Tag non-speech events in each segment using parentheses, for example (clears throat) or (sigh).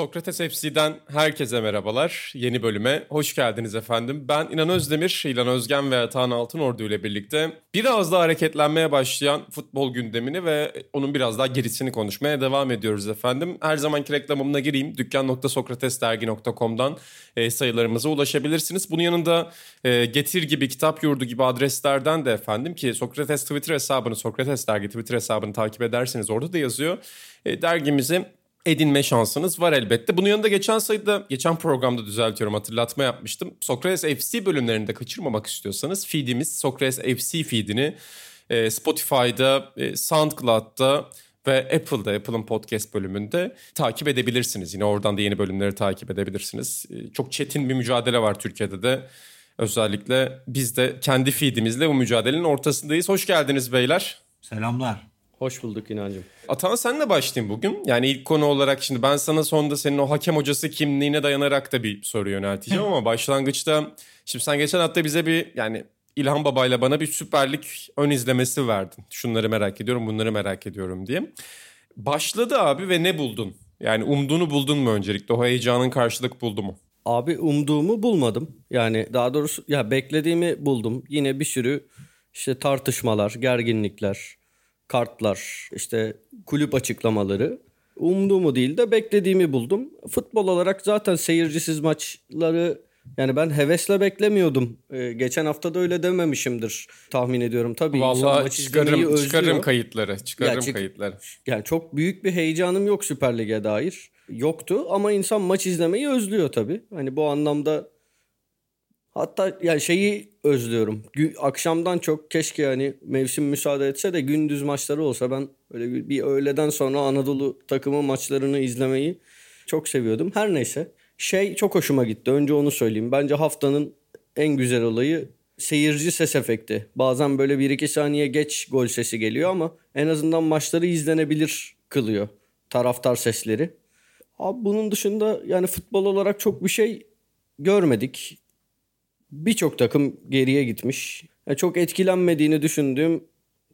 Sokrates FC'den herkese merhabalar. Yeni bölüme hoş geldiniz efendim. Ben İnan Özdemir, İlan Özgen ve Atahan Altınordu ile birlikte biraz daha hareketlenmeye başlayan futbol gündemini ve onun biraz daha gerisini konuşmaya devam ediyoruz efendim. Her zamanki reklamımına gireyim. Dükkan.sokratesdergi.com'dan e, sayılarımıza ulaşabilirsiniz. Bunun yanında e, Getir gibi, Kitap Yurdu gibi adreslerden de efendim ki Sokrates Twitter hesabını, Sokrates Dergi Twitter hesabını takip ederseniz orada da yazıyor. E, dergimizi edinme şansınız var elbette. Bunun yanında geçen sayıda, geçen programda düzeltiyorum hatırlatma yapmıştım. Sokrates FC bölümlerini de kaçırmamak istiyorsanız feedimiz Sokrates FC feedini e, Spotify'da, e, SoundCloud'da ve Apple'da, Apple'ın podcast bölümünde takip edebilirsiniz. Yine oradan da yeni bölümleri takip edebilirsiniz. E, çok çetin bir mücadele var Türkiye'de de. Özellikle biz de kendi feedimizle bu mücadelenin ortasındayız. Hoş geldiniz beyler. Selamlar. Hoş bulduk İnancım. Atan senle başlayayım bugün. Yani ilk konu olarak şimdi ben sana sonunda senin o hakem hocası kimliğine dayanarak da bir soru yönelteceğim ama başlangıçta şimdi sen geçen hafta bize bir yani İlhan Baba'yla bana bir süperlik ön izlemesi verdin. Şunları merak ediyorum, bunları merak ediyorum diye. Başladı abi ve ne buldun? Yani umduğunu buldun mu öncelikle? O heyecanın karşılık buldu mu? Abi umduğumu bulmadım. Yani daha doğrusu ya beklediğimi buldum. Yine bir sürü işte tartışmalar, gerginlikler, kartlar, işte kulüp açıklamaları umduğumu değil de beklediğimi buldum. Futbol olarak zaten seyircisiz maçları yani ben hevesle beklemiyordum. Ee, geçen hafta da öyle dememişimdir tahmin ediyorum. Tabii Vallahi maç çıkarım, çıkarım kayıtları. Çıkarım ya, çık, kayıtları. Yani çok büyük bir heyecanım yok Süper Lig'e dair. Yoktu ama insan maç izlemeyi özlüyor tabii. Hani bu anlamda Hatta yani şeyi özlüyorum. Akşamdan çok keşke yani mevsim müsaade etse de gündüz maçları olsa ben öyle bir öğleden sonra Anadolu takımı maçlarını izlemeyi çok seviyordum. Her neyse şey çok hoşuma gitti. Önce onu söyleyeyim. Bence haftanın en güzel olayı seyirci ses efekti. Bazen böyle 1-2 saniye geç gol sesi geliyor ama en azından maçları izlenebilir kılıyor taraftar sesleri. Abi bunun dışında yani futbol olarak çok bir şey görmedik birçok takım geriye gitmiş. Yani çok etkilenmediğini düşündüğüm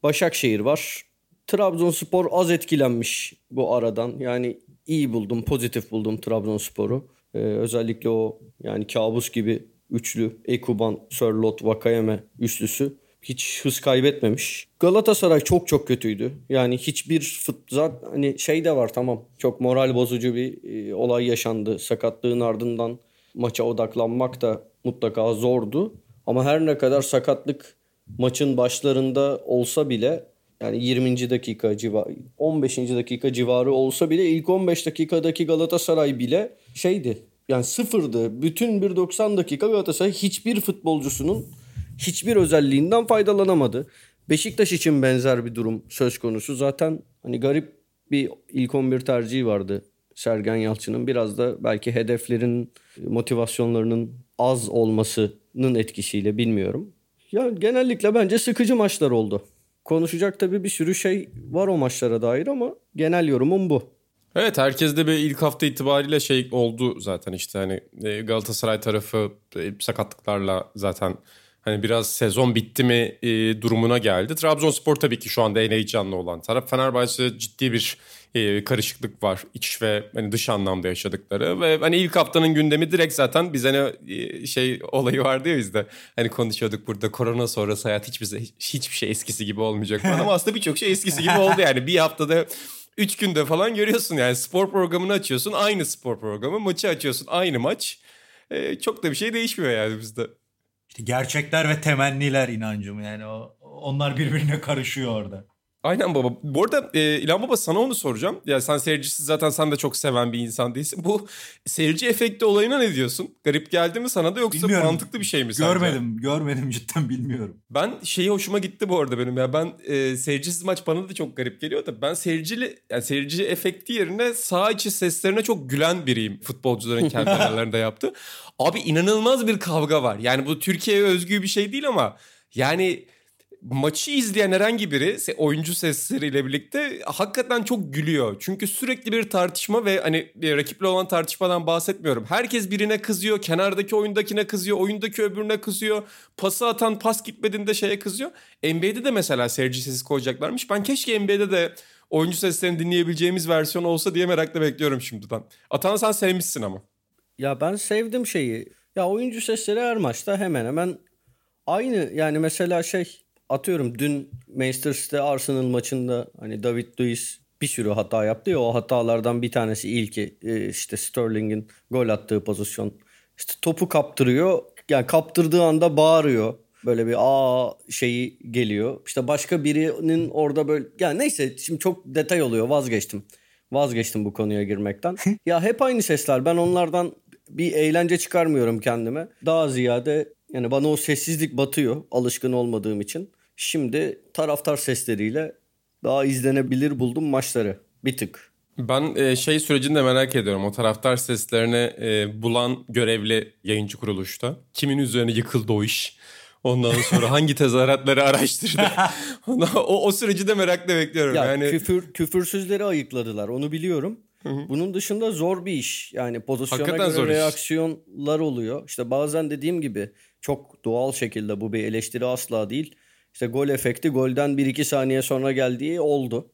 Başakşehir var. Trabzonspor az etkilenmiş bu aradan. Yani iyi buldum, pozitif buldum Trabzonspor'u. Ee, özellikle o yani kabus gibi üçlü Ekuban, Sörlot, Vakayeme üçlüsü hiç hız kaybetmemiş. Galatasaray çok çok kötüydü. Yani hiçbir fut zaten hani şey de var tamam. Çok moral bozucu bir e, olay yaşandı. Sakatlığın ardından maça odaklanmak da mutlaka zordu. Ama her ne kadar sakatlık maçın başlarında olsa bile yani 20. dakika civarı 15. dakika civarı olsa bile ilk 15 dakikadaki Galatasaray bile şeydi. Yani sıfırdı. Bütün bir 90 dakika Galatasaray hiçbir futbolcusunun hiçbir özelliğinden faydalanamadı. Beşiktaş için benzer bir durum söz konusu. Zaten hani garip bir ilk 11 tercihi vardı Sergen Yalçın'ın. Biraz da belki hedeflerin, motivasyonlarının az olmasının etkisiyle bilmiyorum. Ya genellikle bence sıkıcı maçlar oldu. Konuşacak tabii bir sürü şey var o maçlara dair ama genel yorumum bu. Evet herkeste bir ilk hafta itibariyle şey oldu zaten işte hani e, Galatasaray tarafı e, sakatlıklarla zaten hani biraz sezon bitti mi e, durumuna geldi. Trabzonspor tabii ki şu anda en heyecanlı olan taraf. Fenerbahçe ciddi bir e, karışıklık var iç ve hani dış anlamda yaşadıkları ve hani ilk haftanın gündemi direkt zaten bize ne e, şey olayı vardı ya bizde. Hani konuşuyorduk burada korona sonrası hayat hiçbir hiçbir şey eskisi gibi olmayacak falan ama aslında birçok şey eskisi gibi oldu yani. Bir haftada üç günde falan görüyorsun yani. Spor programını açıyorsun aynı spor programı. Maçı açıyorsun aynı maç. E, çok da bir şey değişmiyor yani bizde. İşte gerçekler ve temenniler inancım yani. O, onlar birbirine karışıyor orada. Aynen baba. Bu arada e, İlhan Baba sana onu soracağım. Ya sen seyircisi zaten sen de çok seven bir insan değilsin. Bu seyirci efekti olayına ne diyorsun? Garip geldi mi sana da yoksa bilmiyorum. mantıklı bir şey mi sence? Görmedim. Görmedim cidden bilmiyorum. Ben şeyi hoşuma gitti bu arada benim ya. Ben e, seyircisiz maç bana da çok garip geliyor da ben seyircili yani seyirci efekti yerine sağ içi seslerine çok gülen biriyim futbolcuların kendi (laughs) aralarında yaptı. Abi inanılmaz bir kavga var. Yani bu Türkiye'ye özgü bir şey değil ama yani maçı izleyen herhangi biri oyuncu sesleriyle birlikte hakikaten çok gülüyor. Çünkü sürekli bir tartışma ve hani bir rakiple olan tartışmadan bahsetmiyorum. Herkes birine kızıyor, kenardaki oyundakine kızıyor, oyundaki öbürüne kızıyor. Pası atan pas gitmediğinde şeye kızıyor. NBA'de de mesela seyirci sesi koyacaklarmış. Ben keşke NBA'de de oyuncu seslerini dinleyebileceğimiz versiyon olsa diye merakla bekliyorum şimdiden. Atan sen sevmişsin ama. Ya ben sevdim şeyi. Ya oyuncu sesleri her maçta hemen hemen aynı. Yani mesela şey atıyorum dün Manchester City Arsenal maçında hani David Luiz bir sürü hata yaptı ya o hatalardan bir tanesi ilki e, işte Sterling'in gol attığı pozisyon. İşte topu kaptırıyor. Yani kaptırdığı anda bağırıyor. Böyle bir aa şeyi geliyor. İşte başka birinin orada böyle yani neyse şimdi çok detay oluyor vazgeçtim. Vazgeçtim bu konuya girmekten. (laughs) ya hep aynı sesler. Ben onlardan bir eğlence çıkarmıyorum kendime. Daha ziyade yani bana o sessizlik batıyor alışkın olmadığım için. Şimdi taraftar sesleriyle daha izlenebilir buldum maçları bir tık. Ben e, şey sürecini de merak ediyorum. O taraftar seslerini e, bulan görevli yayıncı kuruluşta. Kimin üzerine yıkıldı o iş? Ondan sonra hangi (laughs) tezahüratları araştırdı? (laughs) o, o süreci de merakla bekliyorum. Ya, yani küfür küfürsüzleri ayıkladılar onu biliyorum. Bunun dışında zor bir iş. Yani pozisyona Hakikaten göre reaksiyonlar iş. oluyor. İşte bazen dediğim gibi çok doğal şekilde bu bir eleştiri asla değil. İşte gol efekti golden 1-2 saniye sonra geldiği oldu.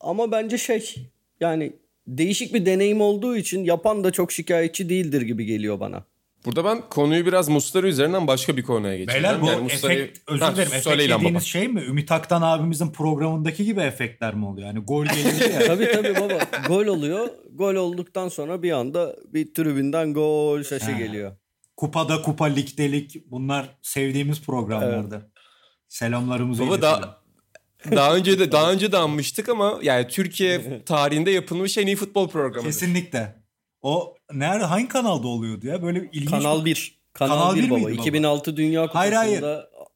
Ama bence şey yani değişik bir deneyim olduğu için yapan da çok şikayetçi değildir gibi geliyor bana. Burada ben konuyu biraz Mustari üzerinden başka bir konuya geçeceğim. Beyler bu yani Mustari... efekt, özür dilerim, ha, efekt dediğiniz baba. şey mi? Ümit Aktan abimizin programındaki gibi efektler mi oluyor? Yani gol geliyor ya. (laughs) tabii tabii baba. Gol oluyor. Gol olduktan sonra bir anda bir tribünden gol sesi geliyor. Kupada kupa ligdelik bunlar sevdiğimiz programlardı. Evet. Selamlarımızı Baba da daha önce de daha (laughs) önce de anmıştık ama yani Türkiye (laughs) tarihinde yapılmış en iyi futbol programı. Kesinlikle. O nerede hangi kanalda oluyordu ya? Böyle ilginç Kanal 1. Kanal, Kanal 1, 1 baba. baba. 2006 Dünya Kupası'nda Hayır hayır.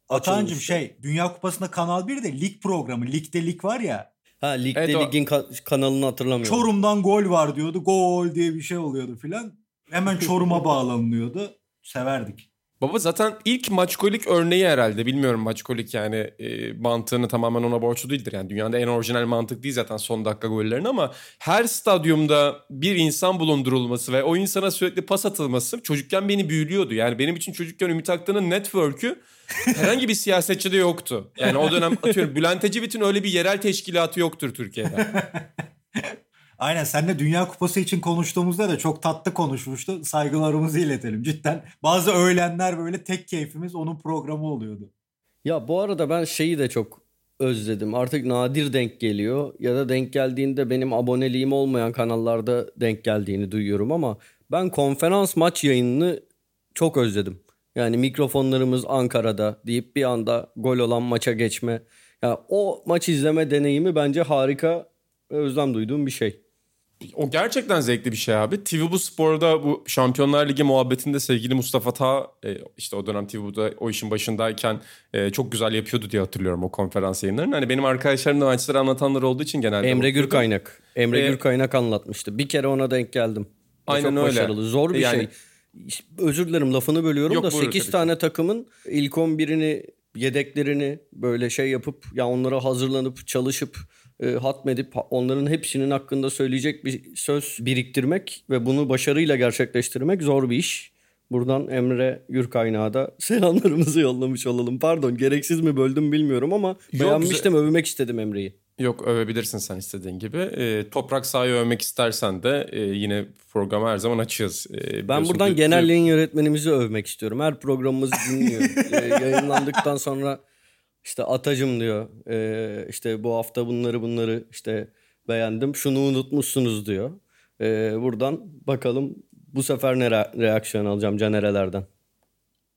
Atancım şey Dünya Kupası'nda Kanal 1 de lig programı. Ligde lig var ya. Ha ligde evet, ligin ka- kanalını hatırlamıyorum. Çorum'dan gol var diyordu. Gol diye bir şey oluyordu filan. Hemen Çorum'a (laughs) bağlanıyordu. Severdik. Baba zaten ilk maçkolik örneği herhalde. Bilmiyorum maçkolik yani e, mantığını tamamen ona borçlu değildir. Yani dünyada en orijinal mantık değil zaten son dakika gollerin ama her stadyumda bir insan bulundurulması ve o insana sürekli pas atılması çocukken beni büyülüyordu. Yani benim için çocukken Ümit Aktan'ın network'ü herhangi bir siyasetçide yoktu. Yani o dönem atıyorum Bülent Ecevit'in öyle bir yerel teşkilatı yoktur Türkiye'de. (laughs) Aynen seninle Dünya Kupası için konuştuğumuzda da çok tatlı konuşmuştu. Saygılarımızı iletelim cidden. Bazı öğlenler böyle tek keyfimiz onun programı oluyordu. Ya bu arada ben şeyi de çok özledim. Artık nadir denk geliyor ya da denk geldiğinde benim aboneliğim olmayan kanallarda denk geldiğini duyuyorum ama ben konferans maç yayınını çok özledim. Yani mikrofonlarımız Ankara'da deyip bir anda gol olan maça geçme. Ya yani o maç izleme deneyimi bence harika özlem duyduğum bir şey. O gerçekten zevkli bir şey abi. TV bu sporda bu Şampiyonlar Ligi muhabbetinde sevgili Mustafa Ta e, işte o dönem TV'de o işin başındayken e, çok güzel yapıyordu diye hatırlıyorum o konferans yayınlarını. Hani benim arkadaşlarım da maçları anlatanlar olduğu için genelde Emre Gürkaynak. Emre ee, Gürkaynak anlatmıştı. Bir kere ona denk geldim. O aynen çok öyle. başarılı. Zor bir yani, şey. Özür dilerim lafını bölüyorum yok, da 8 tane takımın ilk 11'ini yedeklerini böyle şey yapıp ya onlara hazırlanıp çalışıp e, hatmedip onların hepsinin hakkında söyleyecek bir söz biriktirmek ve bunu başarıyla gerçekleştirmek zor bir iş. Buradan Emre Gürkaynak'a da (laughs) selamlarımızı yollamış olalım. Pardon gereksiz mi böldüm bilmiyorum ama Yok, beğenmiştim övmek istedim Emre'yi. Yok övebilirsin sen istediğin gibi. E, toprak sahayı övmek istersen de e, yine programı her zaman açığız. E, ben buradan genel yayın yönetmenimizi övmek istiyorum. Her programımızı dinliyor. (laughs) e, yayınlandıktan sonra işte Atacım diyor. E, işte bu hafta bunları bunları işte beğendim. Şunu unutmuşsunuz diyor. E, buradan bakalım bu sefer ne re- reaksiyon alacağım canerelerden.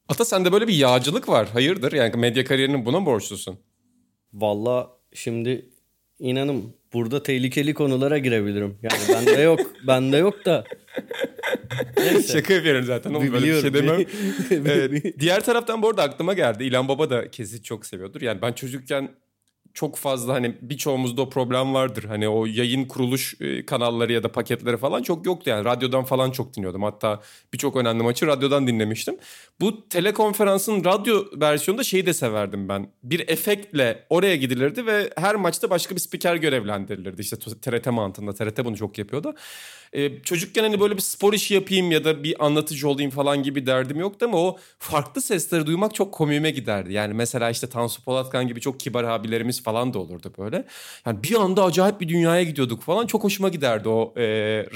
Ata sende böyle bir yağcılık var. Hayırdır? Yani medya kariyerinin buna borçlusun. Valla şimdi inanın burada tehlikeli konulara girebilirim. Yani bende yok. bende yok da. Şaka yapıyorum zaten. Oğlum, böyle bir şey demem. (laughs) evet. Diğer taraftan bu arada aklıma geldi. İlhan Baba da kesit çok seviyordur. Yani ben çocukken çok fazla hani birçoğumuzda o problem vardır. Hani o yayın kuruluş e, kanalları ya da paketleri falan çok yoktu yani. Radyodan falan çok dinliyordum. Hatta birçok önemli maçı radyodan dinlemiştim. Bu telekonferansın radyo versiyonunda şeyi de severdim ben. Bir efektle oraya gidilirdi ve her maçta başka bir spiker görevlendirilirdi. İşte TRT mantığında. TRT bunu çok yapıyordu. Ee, çocukken hani böyle bir spor işi yapayım ya da bir anlatıcı olayım falan gibi derdim yoktu ama o farklı sesleri duymak çok komiğime giderdi. Yani mesela işte Tansu Polatkan gibi çok kibar abilerimiz falan da olurdu böyle. Yani bir anda acayip bir dünyaya gidiyorduk falan. Çok hoşuma giderdi o e,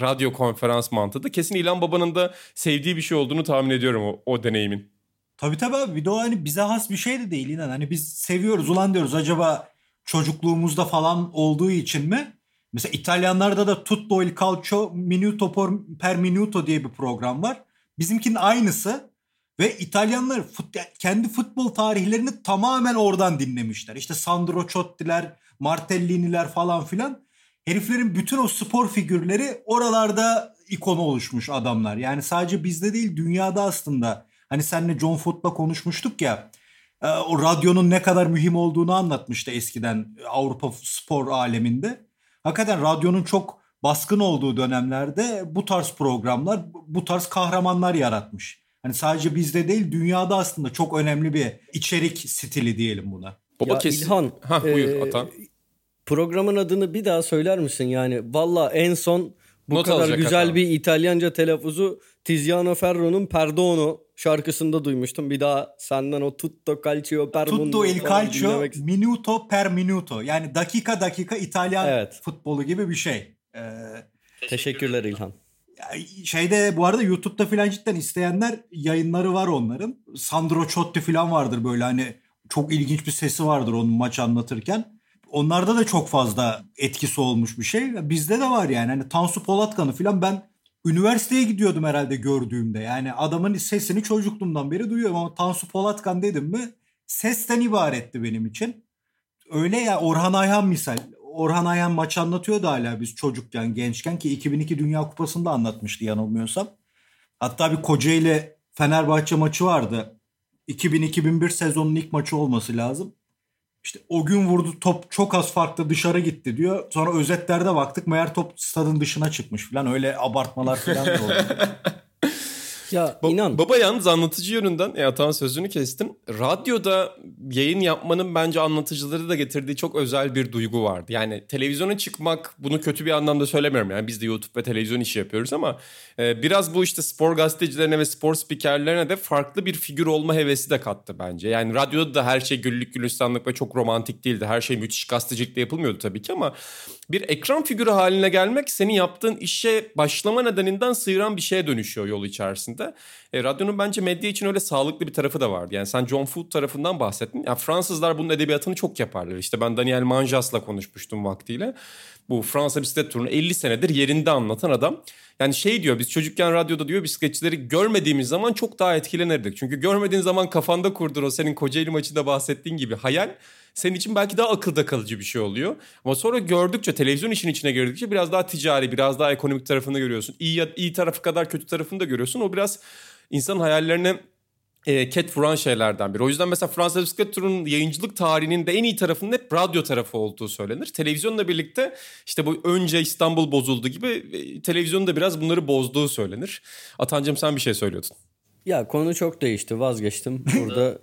radyo konferans mantığı da. Kesin İlhan Baba'nın da sevdiği bir şey olduğunu tahmin ediyorum o, o deneyimin. Tabii tabii abi bir de o hani bize has bir şey de değil inan. Hani biz seviyoruz ulan diyoruz acaba çocukluğumuzda falan olduğu için mi? Mesela İtalyanlarda da Tutto il calcio minuto per minuto diye bir program var. Bizimkinin aynısı ve İtalyanlar fut, kendi futbol tarihlerini tamamen oradan dinlemişler. İşte Sandro Ciotti'ler, Martellini'ler falan filan. Heriflerin bütün o spor figürleri oralarda ikonu oluşmuş adamlar. Yani sadece bizde değil dünyada aslında. Hani senle John Foot'la konuşmuştuk ya. E, o radyonun ne kadar mühim olduğunu anlatmıştı eskiden Avrupa spor aleminde hakikaten radyonun çok baskın olduğu dönemlerde bu tarz programlar, bu tarz kahramanlar yaratmış. Hani sadece bizde değil dünyada aslında çok önemli bir içerik stili diyelim buna. Baba ya kesin. İlhan, ha, buyur e, Atan. Programın adını bir daha söyler misin? Yani valla en son bu Not kadar güzel hata. bir İtalyanca telaffuzu Tiziano Ferro'nun Perdono şarkısında duymuştum. Bir daha senden o tutto calcio per Tutto il calcio minuto per minuto. Yani dakika dakika İtalyan evet. futbolu gibi bir şey. Ee, Teşekkürler İlhan. Şeyde bu arada YouTube'da filan cidden isteyenler yayınları var onların. Sandro Ciotti filan vardır böyle hani çok ilginç bir sesi vardır onun maç anlatırken. Onlarda da çok fazla etkisi olmuş bir şey. Bizde de var yani. Hani Tansu Polatkan'ı filan ben üniversiteye gidiyordum herhalde gördüğümde. Yani adamın sesini çocukluğumdan beri duyuyorum ama Tansu Polatkan dedim mi sesten ibaretti benim için. Öyle ya Orhan Ayhan misal. Orhan Ayhan maç anlatıyordu hala biz çocukken, gençken ki 2002 Dünya Kupası'nda anlatmıştı yanılmıyorsam. Hatta bir Kocaeli Fenerbahçe maçı vardı. 2000-2001 sezonun ilk maçı olması lazım. İşte o gün vurdu top çok az farklı dışarı gitti diyor. Sonra özetlerde baktık meğer top stadın dışına çıkmış falan öyle abartmalar falan da oldu. (laughs) Ya ba- inan. Baba yalnız anlatıcı yönünden e, Atan sözünü kestim. Radyoda yayın yapmanın bence anlatıcıları da getirdiği çok özel bir duygu vardı. Yani televizyona çıkmak bunu kötü bir anlamda söylemiyorum. Yani biz de YouTube ve televizyon işi yapıyoruz ama e, biraz bu işte spor gazetecilerine ve spor spikerlerine de farklı bir figür olma hevesi de kattı bence. Yani radyoda da her şey güllük gülistanlık ve çok romantik değildi. Her şey müthiş gazetecilikle yapılmıyordu tabii ki ama bir ekran figürü haline gelmek senin yaptığın işe başlama nedeninden sıyıran bir şeye dönüşüyor yol içerisinde. E, radyonun bence medya için öyle sağlıklı bir tarafı da vardı. Yani sen John Food tarafından bahsettin. Ya Fransızlar bunun edebiyatını çok yaparlar. İşte ben Daniel Manjas'la konuşmuştum vaktiyle. Bu Fransa bisiklet turunu 50 senedir yerinde anlatan adam. Yani şey diyor biz çocukken radyoda diyor bisikletçileri görmediğimiz zaman çok daha etkilenirdik. Çünkü görmediğin zaman kafanda kurduğun o senin Kocaeli maçında bahsettiğin gibi hayal senin için belki daha akılda kalıcı bir şey oluyor. Ama sonra gördükçe televizyon işin içine girdikçe biraz daha ticari, biraz daha ekonomik tarafını görüyorsun. İyi, iyi tarafı kadar kötü tarafını da görüyorsun. O biraz insanın hayallerine e, ket vuran şeylerden biri. O yüzden mesela Fransa bisiklet turunun yayıncılık tarihinin de en iyi tarafının hep radyo tarafı olduğu söylenir. Televizyonla birlikte işte bu önce İstanbul bozuldu gibi e, televizyonun da biraz bunları bozduğu söylenir. Atancım sen bir şey söylüyordun. Ya konu çok değişti vazgeçtim. (laughs) Burada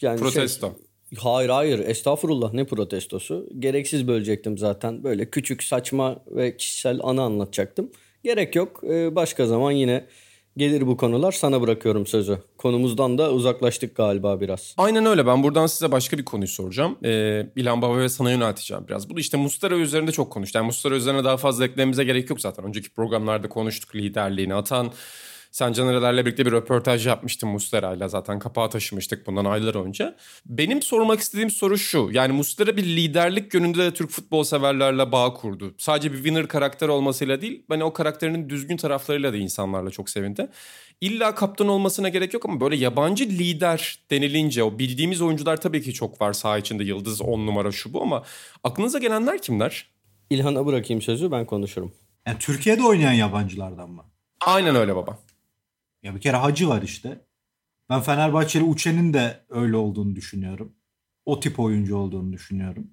yani şey, Protesto. Şey, Hayır hayır estağfurullah ne protestosu. Gereksiz bölecektim zaten. Böyle küçük saçma ve kişisel anı anlatacaktım. Gerek yok. Ee, başka zaman yine gelir bu konular. Sana bırakıyorum sözü. Konumuzdan da uzaklaştık galiba biraz. Aynen öyle. Ben buradan size başka bir konuyu soracağım. Ee, İlhan Baba ve sana yönelteceğim biraz. Bu işte Mustara üzerinde çok konuştuk. Yani Mustara üzerine daha fazla eklememize gerek yok zaten. Önceki programlarda konuştuk liderliğini atan sen Caner'lerle birlikte bir röportaj yapmıştın Mustera'yla zaten kapağı taşımıştık bundan aylar önce. Benim sormak istediğim soru şu. Yani Mustera bir liderlik yönünde de Türk futbol severlerle bağ kurdu. Sadece bir winner karakter olmasıyla değil, hani o karakterinin düzgün taraflarıyla da insanlarla çok sevindi. İlla kaptan olmasına gerek yok ama böyle yabancı lider denilince o bildiğimiz oyuncular tabii ki çok var saha içinde yıldız on numara şu bu ama aklınıza gelenler kimler? İlhan'a bırakayım sözü ben konuşurum. Yani Türkiye'de oynayan yabancılardan mı? Aynen öyle baba. Ya bir kere Hacı var işte. Ben Fenerbahçeli Uçen'in de öyle olduğunu düşünüyorum. O tip oyuncu olduğunu düşünüyorum.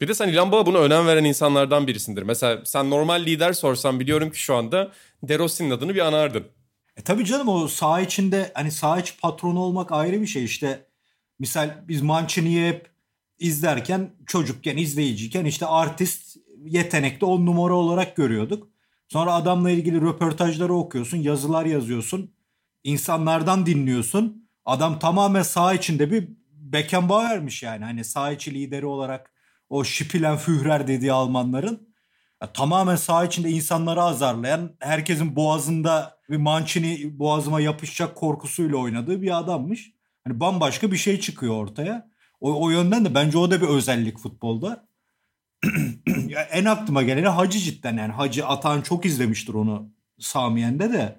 Bir de sen İlhan Baba buna önem veren insanlardan birisindir. Mesela sen normal lider sorsan biliyorum ki şu anda De Rossi'nin adını bir anardın. E tabii canım o saha içinde hani saha içi patronu olmak ayrı bir şey işte. Misal biz Mancini'yi hep izlerken çocukken izleyiciyken işte artist yetenekli on numara olarak görüyorduk. Sonra adamla ilgili röportajları okuyorsun, yazılar yazıyorsun. insanlardan dinliyorsun. Adam tamamen saha içinde bir Beckenbauer'miş yani. Hani saha içi lideri olarak o Spielen Führer dediği Almanların. Ya, tamamen saha içinde insanları azarlayan, herkesin boğazında bir Mancini boğazıma yapışacak korkusuyla oynadığı bir adammış. Hani bambaşka bir şey çıkıyor ortaya. O, o yönden de bence o da bir özellik futbolda. (clears throat) ya en aklıma geleni Hacı cidden yani. Hacı Atan çok izlemiştir onu Samiyen'de de.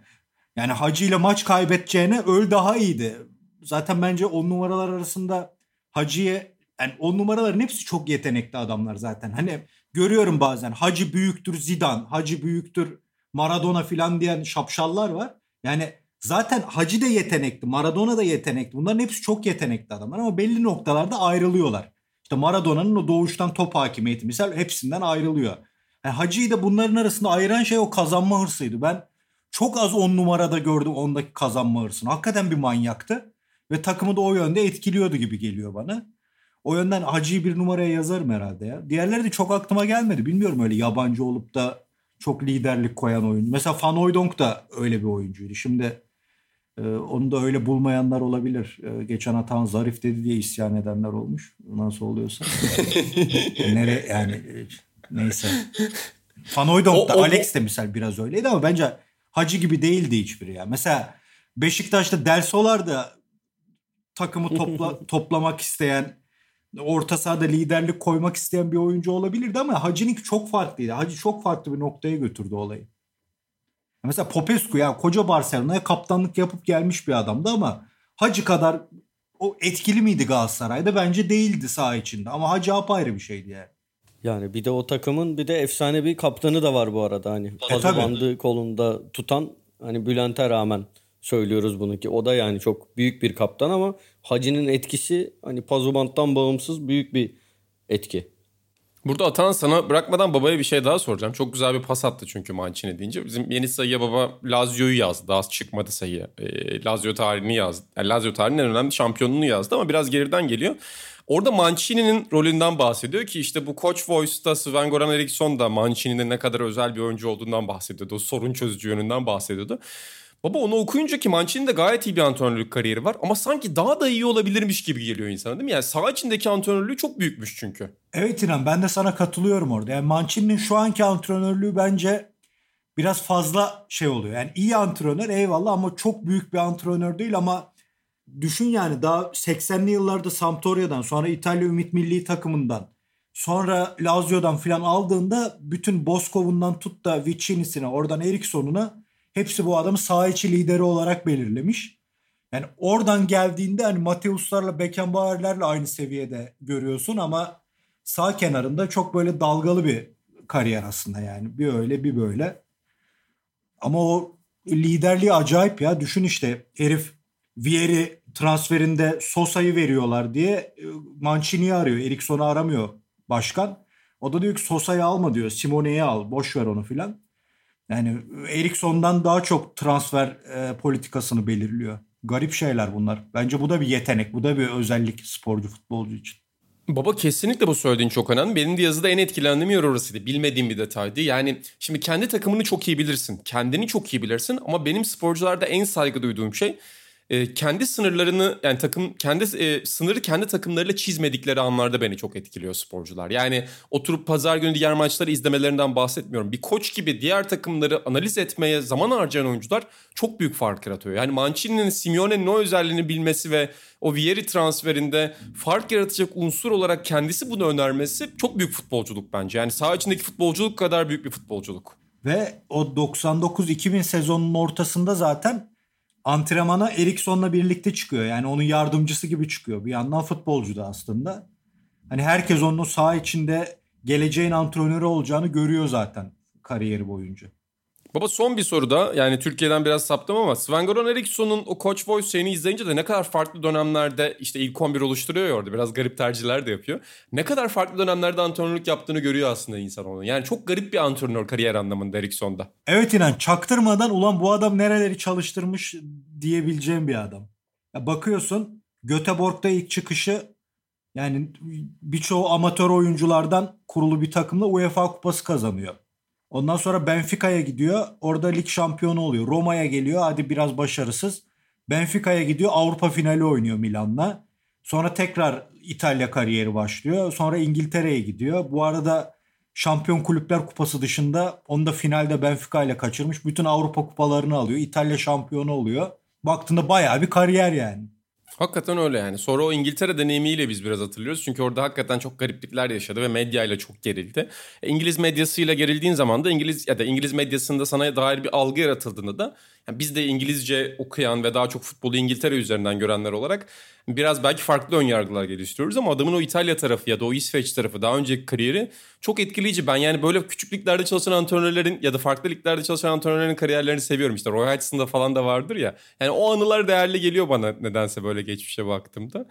Yani Hacı ile maç kaybedeceğine öl daha iyiydi. Zaten bence on numaralar arasında Hacı'ya yani on numaraların hepsi çok yetenekli adamlar zaten. Hani görüyorum bazen Hacı büyüktür Zidane, Hacı büyüktür Maradona filan diyen şapşallar var. Yani zaten Hacı da yetenekli, Maradona da yetenekli. Bunların hepsi çok yetenekli adamlar ama belli noktalarda ayrılıyorlar. İşte Maradona'nın o doğuştan top hakimiyeti misal hepsinden ayrılıyor. Yani Hacı'yı da bunların arasında ayıran şey o kazanma hırsıydı. Ben çok az on numarada gördüm ondaki kazanma hırsını. Hakikaten bir manyaktı. Ve takımı da o yönde etkiliyordu gibi geliyor bana. O yönden Hacı'yı bir numaraya yazarım herhalde ya. Diğerleri de çok aklıma gelmedi. Bilmiyorum öyle yabancı olup da çok liderlik koyan oyuncu. Mesela Van Hooydonk da öyle bir oyuncuydu. Şimdi e, onu da öyle bulmayanlar olabilir. E, geçen Atan Zarif dedi diye isyan edenler olmuş. Nasıl oluyorsa. (laughs) Nere yani e, neyse. Van Hooydonk da Alex de misal biraz öyleydi ama bence Hacı gibi değildi hiçbiri ya. Mesela Beşiktaş'ta Delsolar da takımı topla, (laughs) toplamak isteyen orta sahada liderlik koymak isteyen bir oyuncu olabilirdi ama Hacı'ninki çok farklıydı. Hacı çok farklı bir noktaya götürdü olayı. Mesela Popescu ya koca Barcelona'ya kaptanlık yapıp gelmiş bir adamdı ama Hacı kadar o etkili miydi Galatasaray'da? Bence değildi saha içinde ama Hacı apayrı bir şeydi yani. Yani bir de o takımın bir de efsane bir kaptanı da var bu arada hani. E, bandı kolunda tutan hani Bülent'e rağmen söylüyoruz bunu ki o da yani çok büyük bir kaptan ama Hacı'nın etkisi hani Pazubant'tan bağımsız büyük bir etki. Burada Atan sana bırakmadan babaya bir şey daha soracağım. Çok güzel bir pas attı çünkü Mancini deyince. Bizim yeni sayıya baba Lazio'yu yazdı. Daha çıkmadı sayı. E, Lazio tarihini yazdı. Yani Lazio tarihinin en önemli şampiyonluğunu yazdı ama biraz geriden geliyor. Orada Mancini'nin rolünden bahsediyor ki işte bu Coach Voice'da Sven Goran Eriksson da Mancini'nin ne kadar özel bir oyuncu olduğundan bahsediyordu. O sorun çözücü yönünden bahsediyordu. Baba onu okuyunca ki Mancini'nin de gayet iyi bir antrenörlük kariyeri var ama sanki daha da iyi olabilirmiş gibi geliyor insana değil mi? Yani saha içindeki antrenörlüğü çok büyükmüş çünkü. Evet İnan ben de sana katılıyorum orada. Yani Mancini'nin şu anki antrenörlüğü bence biraz fazla şey oluyor. Yani iyi antrenör eyvallah ama çok büyük bir antrenör değil ama düşün yani daha 80'li yıllarda Sampdoria'dan sonra İtalya Ümit Milli takımından sonra Lazio'dan filan aldığında bütün Boscov'undan tut da Vicini'sine oradan Eriksson'una hepsi bu adamı içi lideri olarak belirlemiş. Yani oradan geldiğinde hani Mateus'larla Beckenbauer'lerle aynı seviyede görüyorsun ama sağ kenarında çok böyle dalgalı bir kariyer aslında yani. Bir öyle bir böyle. Ama o liderliği acayip ya. Düşün işte herif Vieri transferinde Sosa'yı veriyorlar diye e, Mancini'yi arıyor. Eriksson'u aramıyor başkan. O da diyor ki Sosa'yı alma diyor. Simone'yi al. Boş ver onu filan. Yani Eriksson'dan daha çok transfer e, politikasını belirliyor. Garip şeyler bunlar. Bence bu da bir yetenek. Bu da bir özellik sporcu futbolcu için. Baba kesinlikle bu söylediğin çok önemli. Benim de yazıda en etkilendiğim yer orasıydı. Bilmediğim bir detaydı. Yani şimdi kendi takımını çok iyi bilirsin. Kendini çok iyi bilirsin. Ama benim sporcularda en saygı duyduğum şey e, kendi sınırlarını yani takım kendi e, sınırı kendi takımlarıyla çizmedikleri anlarda beni çok etkiliyor sporcular. Yani oturup pazar günü diğer maçları izlemelerinden bahsetmiyorum. Bir koç gibi diğer takımları analiz etmeye zaman harcayan oyuncular çok büyük fark yaratıyor. Yani Mancini'nin Simeone'nin o özelliğini bilmesi ve o Vieri transferinde fark yaratacak unsur olarak kendisi bunu önermesi çok büyük futbolculuk bence. Yani saha içindeki futbolculuk kadar büyük bir futbolculuk. Ve o 99-2000 sezonunun ortasında zaten antrenmana Eriksson'la birlikte çıkıyor. Yani onun yardımcısı gibi çıkıyor. Bir yandan futbolcu da aslında. Hani herkes onun saha içinde geleceğin antrenörü olacağını görüyor zaten kariyeri boyunca. Baba son bir soru da yani Türkiye'den biraz saptım ama Sven-Göran Eriksson'un o Coach Voice şeyini izleyince de ne kadar farklı dönemlerde işte ilk 11 oluşturuyor ya orada biraz garip tercihler de yapıyor. Ne kadar farklı dönemlerde antrenörlük yaptığını görüyor aslında insan onu. Yani çok garip bir antrenör kariyer anlamında Eriksson'da. Evet inan çaktırmadan ulan bu adam nereleri çalıştırmış diyebileceğim bir adam. Ya bakıyorsun Göteborg'da ilk çıkışı yani birçoğu amatör oyunculardan kurulu bir takımla UEFA kupası kazanıyor. Ondan sonra Benfica'ya gidiyor. Orada lig şampiyonu oluyor. Roma'ya geliyor. Hadi biraz başarısız. Benfica'ya gidiyor. Avrupa finali oynuyor Milan'la. Sonra tekrar İtalya kariyeri başlıyor. Sonra İngiltere'ye gidiyor. Bu arada Şampiyon Kulüpler Kupası dışında onu da finalde Benfica ile kaçırmış. Bütün Avrupa kupalarını alıyor. İtalya şampiyonu oluyor. Baktığında bayağı bir kariyer yani. Hakikaten öyle yani. Sonra o İngiltere deneyimiyle biz biraz hatırlıyoruz. Çünkü orada hakikaten çok gariplikler yaşadı ve medyayla çok gerildi. E, İngiliz medyasıyla gerildiğin zaman da İngiliz ya da İngiliz medyasında sana dair bir algı yaratıldığında da yani biz de İngilizce okuyan ve daha çok futbolu İngiltere üzerinden görenler olarak biraz belki farklı ön yargılar geliştiriyoruz ama adamın o İtalya tarafı ya da o İsveç tarafı daha önceki kariyeri çok etkileyici. Ben yani böyle küçük liglerde çalışan antrenörlerin ya da farklı liglerde çalışan antrenörlerin kariyerlerini seviyorum. İşte Roy Hodgson'da falan da vardır ya. Yani o anılar değerli geliyor bana nedense böyle geçmişe baktığımda.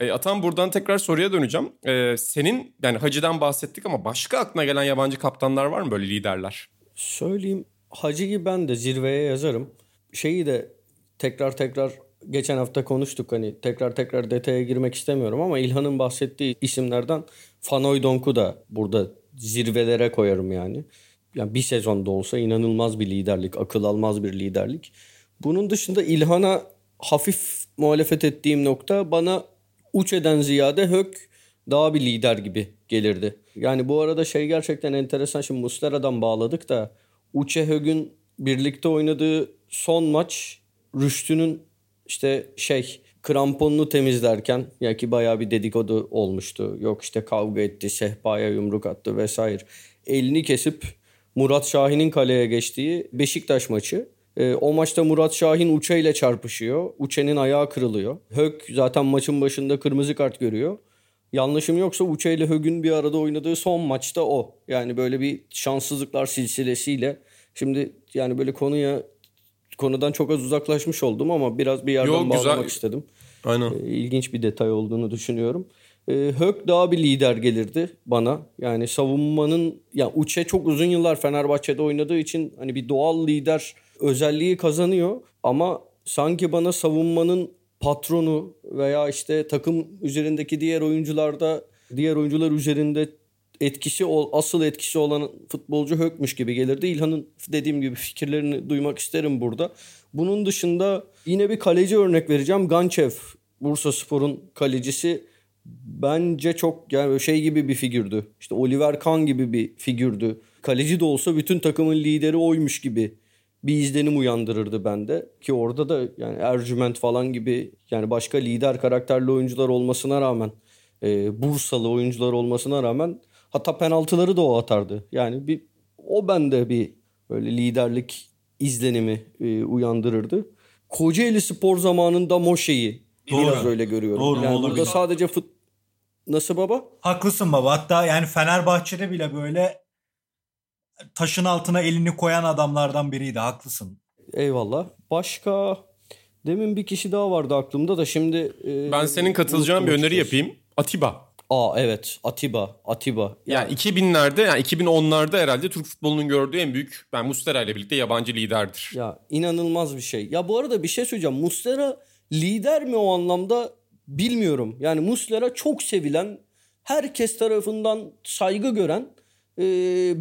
E, Atan buradan tekrar soruya döneceğim. E, senin yani Hacı'dan bahsettik ama başka aklına gelen yabancı kaptanlar var mı böyle liderler? Söyleyeyim Hacı'yı ben de zirveye yazarım. Şeyi de tekrar tekrar geçen hafta konuştuk hani tekrar tekrar detaya girmek istemiyorum ama İlhan'ın bahsettiği isimlerden Fanoy Donk'u da burada zirvelere koyarım yani. Yani bir sezonda olsa inanılmaz bir liderlik, akıl almaz bir liderlik. Bunun dışında İlhan'a hafif muhalefet ettiğim nokta bana Uçe'den ziyade Hök daha bir lider gibi gelirdi. Yani bu arada şey gerçekten enteresan. Şimdi Muslera'dan bağladık da Uçe Hög'ün birlikte oynadığı son maç Rüştü'nün işte şey kramponunu temizlerken ya ki bayağı bir dedikodu olmuştu. Yok işte kavga etti, sehpaya yumruk attı vesaire. Elini kesip Murat Şahin'in kaleye geçtiği Beşiktaş maçı. E, o maçta Murat Şahin Uçe ile çarpışıyor. Uçe'nin ayağı kırılıyor. Hök zaten maçın başında kırmızı kart görüyor. Yanlışım yoksa Uçe ile Hög'ün bir arada oynadığı son maçta o. Yani böyle bir şanssızlıklar silsilesiyle. Şimdi yani böyle konuya konudan çok az uzaklaşmış oldum ama biraz bir yerden Yo, bağlamak güzel. istedim. Aynen. E, ilginç bir detay olduğunu düşünüyorum. E, Hök daha bir lider gelirdi bana. Yani savunmanın yani Uçe çok uzun yıllar Fenerbahçe'de oynadığı için hani bir doğal lider özelliği kazanıyor ama sanki bana savunmanın patronu veya işte takım üzerindeki diğer oyuncularda diğer oyuncular üzerinde etkisi asıl etkisi olan futbolcu Hökmüş gibi gelirdi. İlhan'ın dediğim gibi fikirlerini duymak isterim burada. Bunun dışında yine bir kaleci örnek vereceğim. Gançev Bursa Spor'un kalecisi bence çok yani şey gibi bir figürdü. İşte Oliver Kahn gibi bir figürdü. Kaleci de olsa bütün takımın lideri oymuş gibi bir izlenim uyandırırdı bende. Ki orada da yani Ercüment falan gibi yani başka lider karakterli oyuncular olmasına rağmen e, Bursalı oyuncular olmasına rağmen hatta penaltıları da o atardı. Yani bir o bende bir böyle liderlik izlenimi e, uyandırırdı. Kocaeli Spor zamanında Moşe'yi biraz öyle görüyorum. Doğru, yani burada sadece fut Nasıl baba? Haklısın baba. Hatta yani Fenerbahçe'de bile böyle taşın altına elini koyan adamlardan biriydi. Haklısın. Eyvallah. Başka demin bir kişi daha vardı aklımda da şimdi e, ben senin katılacağın bir öneri yapayım. Atiba. Aa evet Atiba, Atiba. Yani, yani 2000'lerde yani 2010'larda herhalde Türk futbolunun gördüğü en büyük ben Mustera ile birlikte yabancı liderdir. Ya inanılmaz bir şey. Ya bu arada bir şey söyleyeceğim. Mustera lider mi o anlamda bilmiyorum. Yani Muslera çok sevilen, herkes tarafından saygı gören e,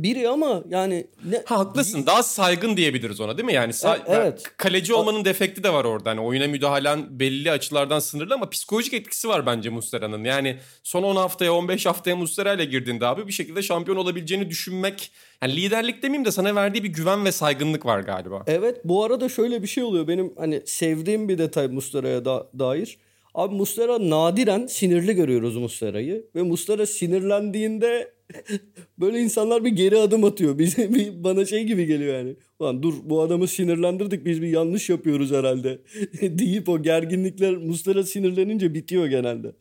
biri ama yani ne... ha, haklısın. Daha saygın diyebiliriz ona değil mi? Yani sa- e, evet. kaleci olmanın defekti de var orada. Hani oyuna müdahalen belli açılardan sınırlı ama psikolojik etkisi var bence Muslera'nın. Yani son 10 haftaya 15 haftaya Muslera ile girdiğinde abi bir şekilde şampiyon olabileceğini düşünmek yani liderlik demeyeyim de sana verdiği bir güven ve saygınlık var galiba. Evet bu arada şöyle bir şey oluyor. Benim hani sevdiğim bir detay Muslera'ya da, dair Abi Muslera nadiren sinirli görüyoruz Muslera'yı. Ve Muslera sinirlendiğinde (laughs) böyle insanlar bir geri adım atıyor. Bize (laughs) bir, bana şey gibi geliyor yani. Ulan dur bu adamı sinirlendirdik biz bir yanlış yapıyoruz herhalde. (laughs) deyip o gerginlikler Muslera sinirlenince bitiyor genelde.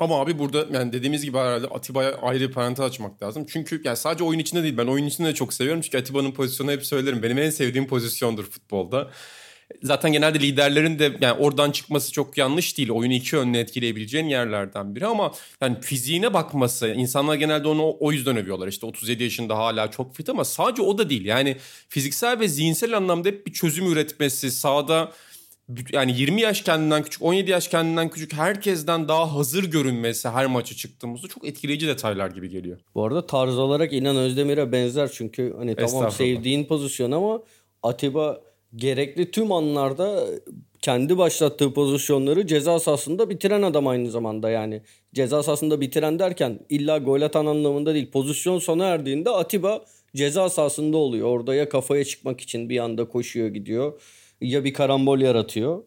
Ama abi burada yani dediğimiz gibi herhalde Atiba'ya ayrı bir parantez açmak lazım. Çünkü yani sadece oyun içinde değil ben oyun içinde de çok seviyorum. Çünkü Atiba'nın pozisyonu hep söylerim. Benim en sevdiğim pozisyondur futbolda. Zaten genelde liderlerin de yani oradan çıkması çok yanlış değil. Oyunu iki yönlü etkileyebileceğin yerlerden biri ama yani fiziğine bakması insanlar genelde onu o yüzden övüyorlar. İşte 37 yaşında hala çok fit ama sadece o da değil. Yani fiziksel ve zihinsel anlamda hep bir çözüm üretmesi, sahada yani 20 yaş kendinden küçük, 17 yaş kendinden küçük herkesten daha hazır görünmesi her maça çıktığımızda çok etkileyici detaylar gibi geliyor. Bu arada tarz olarak İnan Özdemir'e benzer çünkü hani tamam sevdiğin pozisyon ama Atiba gerekli tüm anlarda kendi başlattığı pozisyonları ceza sahasında bitiren adam aynı zamanda yani. Ceza sahasında bitiren derken illa gol atan anlamında değil. Pozisyon sona erdiğinde Atiba ceza sahasında oluyor. Orada ya kafaya çıkmak için bir anda koşuyor gidiyor ya bir karambol yaratıyor.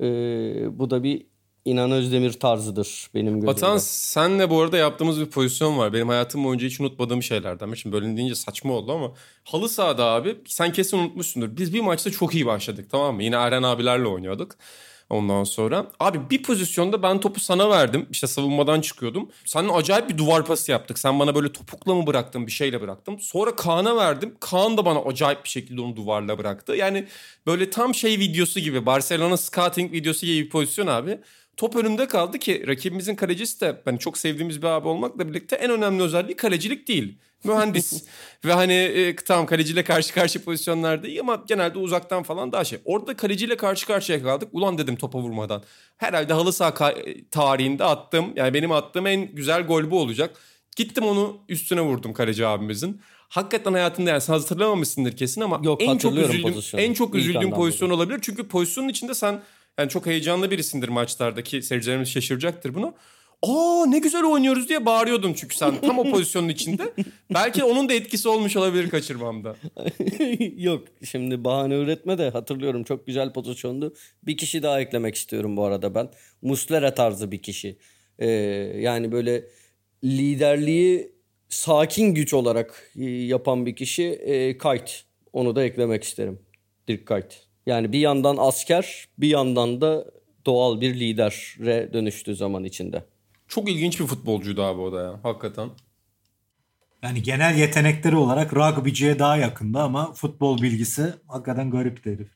Ee, bu da bir İnan Özdemir tarzıdır benim gözümde. Vatan senle bu arada yaptığımız bir pozisyon var. Benim hayatım boyunca hiç unutmadığım şeylerden. Şimdi böyle deyince saçma oldu ama halı sahada abi sen kesin unutmuşsundur. Biz bir maçta çok iyi başladık tamam mı? Yine Eren abilerle oynuyorduk. Ondan sonra abi bir pozisyonda ben topu sana verdim. İşte savunmadan çıkıyordum. Seninle acayip bir duvar pası yaptık. Sen bana böyle topukla mı bıraktın bir şeyle bıraktım. Sonra Kaan'a verdim. Kaan da bana acayip bir şekilde onu duvarla bıraktı. Yani böyle tam şey videosu gibi Barcelona scouting videosu gibi bir pozisyon abi. Top önümde kaldı ki rakibimizin kalecisi de hani çok sevdiğimiz bir abi olmakla birlikte en önemli özelliği kalecilik değil. Mühendis. (laughs) Ve hani e, tamam kaleciyle karşı karşı pozisyonlarda iyi ama genelde uzaktan falan daha şey. Orada kaleciyle karşı karşıya kaldık. Ulan dedim topa vurmadan. Herhalde halı saha tarihinde attığım yani benim attığım en güzel gol bu olacak. Gittim onu üstüne vurdum kaleci abimizin. Hakikaten hayatında yani sen hatırlamamışsındır kesin ama Yok, en çok üzüldüğüm en çok üzüldüğüm pozisyon olabilir. Çünkü pozisyonun içinde sen yani çok heyecanlı birisindir maçlardaki seyircilerimiz şaşıracaktır bunu. Aa ne güzel oynuyoruz diye bağırıyordum çünkü sen tam o (laughs) pozisyonun içinde. Belki onun da etkisi olmuş olabilir kaçırmamda. (laughs) Yok şimdi bahane üretme de hatırlıyorum çok güzel pozisyondu. Bir kişi daha eklemek istiyorum bu arada ben. Muslera tarzı bir kişi. Ee, yani böyle liderliği sakin güç olarak e, yapan bir kişi e, Kayt. Onu da eklemek isterim. Dirk Kayt. Yani bir yandan asker bir yandan da doğal bir lidere dönüştüğü zaman içinde. Çok ilginç bir futbolcuydu abi o da ya hakikaten. Yani genel yetenekleri olarak rugbyciye daha yakında ama futbol bilgisi hakikaten garip herif.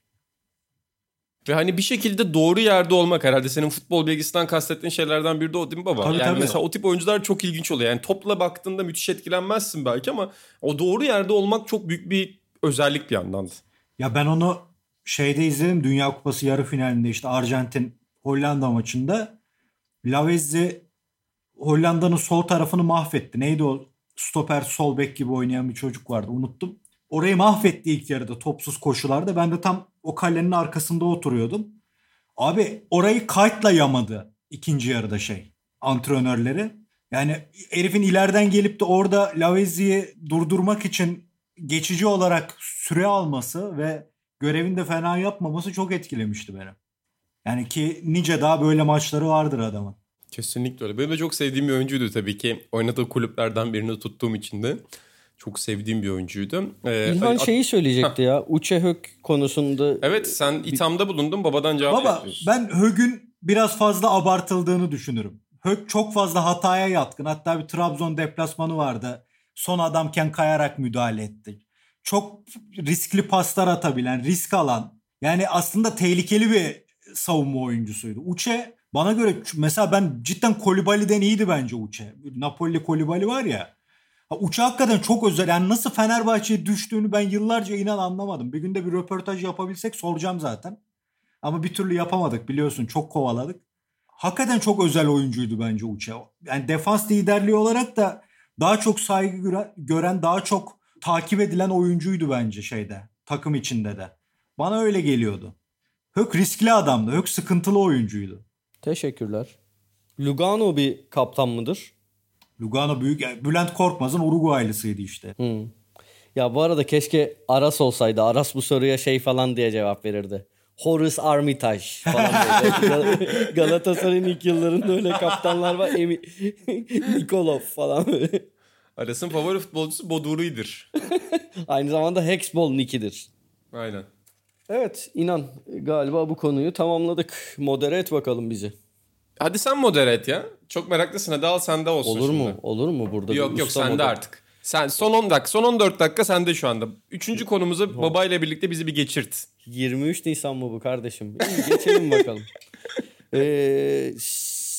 Ve hani bir şekilde doğru yerde olmak herhalde senin futbol bilgisinden kastettiğin şeylerden biri de o değil mi baba? Tabii, yani tabii. mesela o tip oyuncular çok ilginç oluyor. Yani topla baktığında müthiş etkilenmezsin belki ama o doğru yerde olmak çok büyük bir özellik bir yandan. Ya ben onu şeyde izledim Dünya Kupası yarı finalinde işte Arjantin Hollanda maçında. Lavezzi Hollanda'nın sol tarafını mahvetti. Neydi o stoper sol bek gibi oynayan bir çocuk vardı unuttum. Orayı mahvetti ilk yarıda topsuz koşularda. Ben de tam o kalenin arkasında oturuyordum. Abi orayı kayıtla yamadı ikinci yarıda şey antrenörleri. Yani herifin ileriden gelip de orada Lavezzi'yi durdurmak için geçici olarak süre alması ve görevini de fena yapmaması çok etkilemişti beni. Yani ki nice daha böyle maçları vardır adamın. Kesinlikle öyle. Benim de çok sevdiğim bir oyuncuydu tabii ki. Oynadığı kulüplerden birini tuttuğum için de. Çok sevdiğim bir oyuncuydu. Ee, İlhan şeyi söyleyecekti ya. Uçe Hök konusunda. Evet sen ithamda bulundun babadan cevap Baba yapıyorsun. ben Hög'ün biraz fazla abartıldığını düşünürüm. Hök çok fazla hataya yatkın. Hatta bir Trabzon deplasmanı vardı. Son adamken kayarak müdahale etti. Çok riskli paslar atabilen, risk alan. Yani aslında tehlikeli bir savunma oyuncusuydu. Uçe bana göre mesela ben cidden Kolibali'den iyiydi bence Uçe. Napoli Kolibali var ya. Uçe hakikaten çok özel. Yani nasıl Fenerbahçe'ye düştüğünü ben yıllarca inan anlamadım. Bir günde bir röportaj yapabilsek soracağım zaten. Ama bir türlü yapamadık biliyorsun. Çok kovaladık. Hakikaten çok özel oyuncuydu bence Uçe. Yani defans liderliği olarak da daha çok saygı gören, daha çok takip edilen oyuncuydu bence şeyde. Takım içinde de. Bana öyle geliyordu. Hök riskli adamdı. Hök sıkıntılı oyuncuydu. Teşekkürler. Lugano bir kaptan mıdır? Lugano büyük. Bülent Korkmaz'ın Uruguaylısıydı işte. Hmm. Ya bu arada keşke Aras olsaydı. Aras bu soruya şey falan diye cevap verirdi. Horace Armitage falan böyle. (laughs) Galatasaray'ın ilk yıllarında öyle kaptanlar var. Emi (laughs) Nikolov falan böyle. Aras'ın favori futbolcusu Boduri'dir. (laughs) Aynı zamanda Hexball Nick'idir. Aynen. Evet inan galiba bu konuyu tamamladık. Modere et bakalım bizi. Hadi sen modere et ya. Çok meraklısın hadi al sende olsun Olur şimdi. mu? Olur mu burada? Yok yok sende modu? artık. Sen son 10 dakika, son 14 dakika sende şu anda. Üçüncü konumuza babayla birlikte bizi bir geçirt. 23 Nisan mı bu kardeşim? İyi, geçelim bakalım. (laughs) Ee,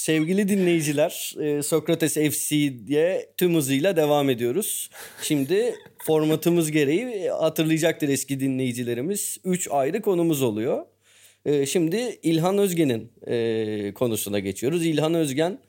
sevgili dinleyiciler, e, Sokrates FC'ye tüm hızıyla devam ediyoruz. Şimdi (laughs) formatımız gereği hatırlayacaktır eski dinleyicilerimiz. 3 ayrı konumuz oluyor. E, şimdi İlhan Özgen'in e, konusuna geçiyoruz. İlhan Özgen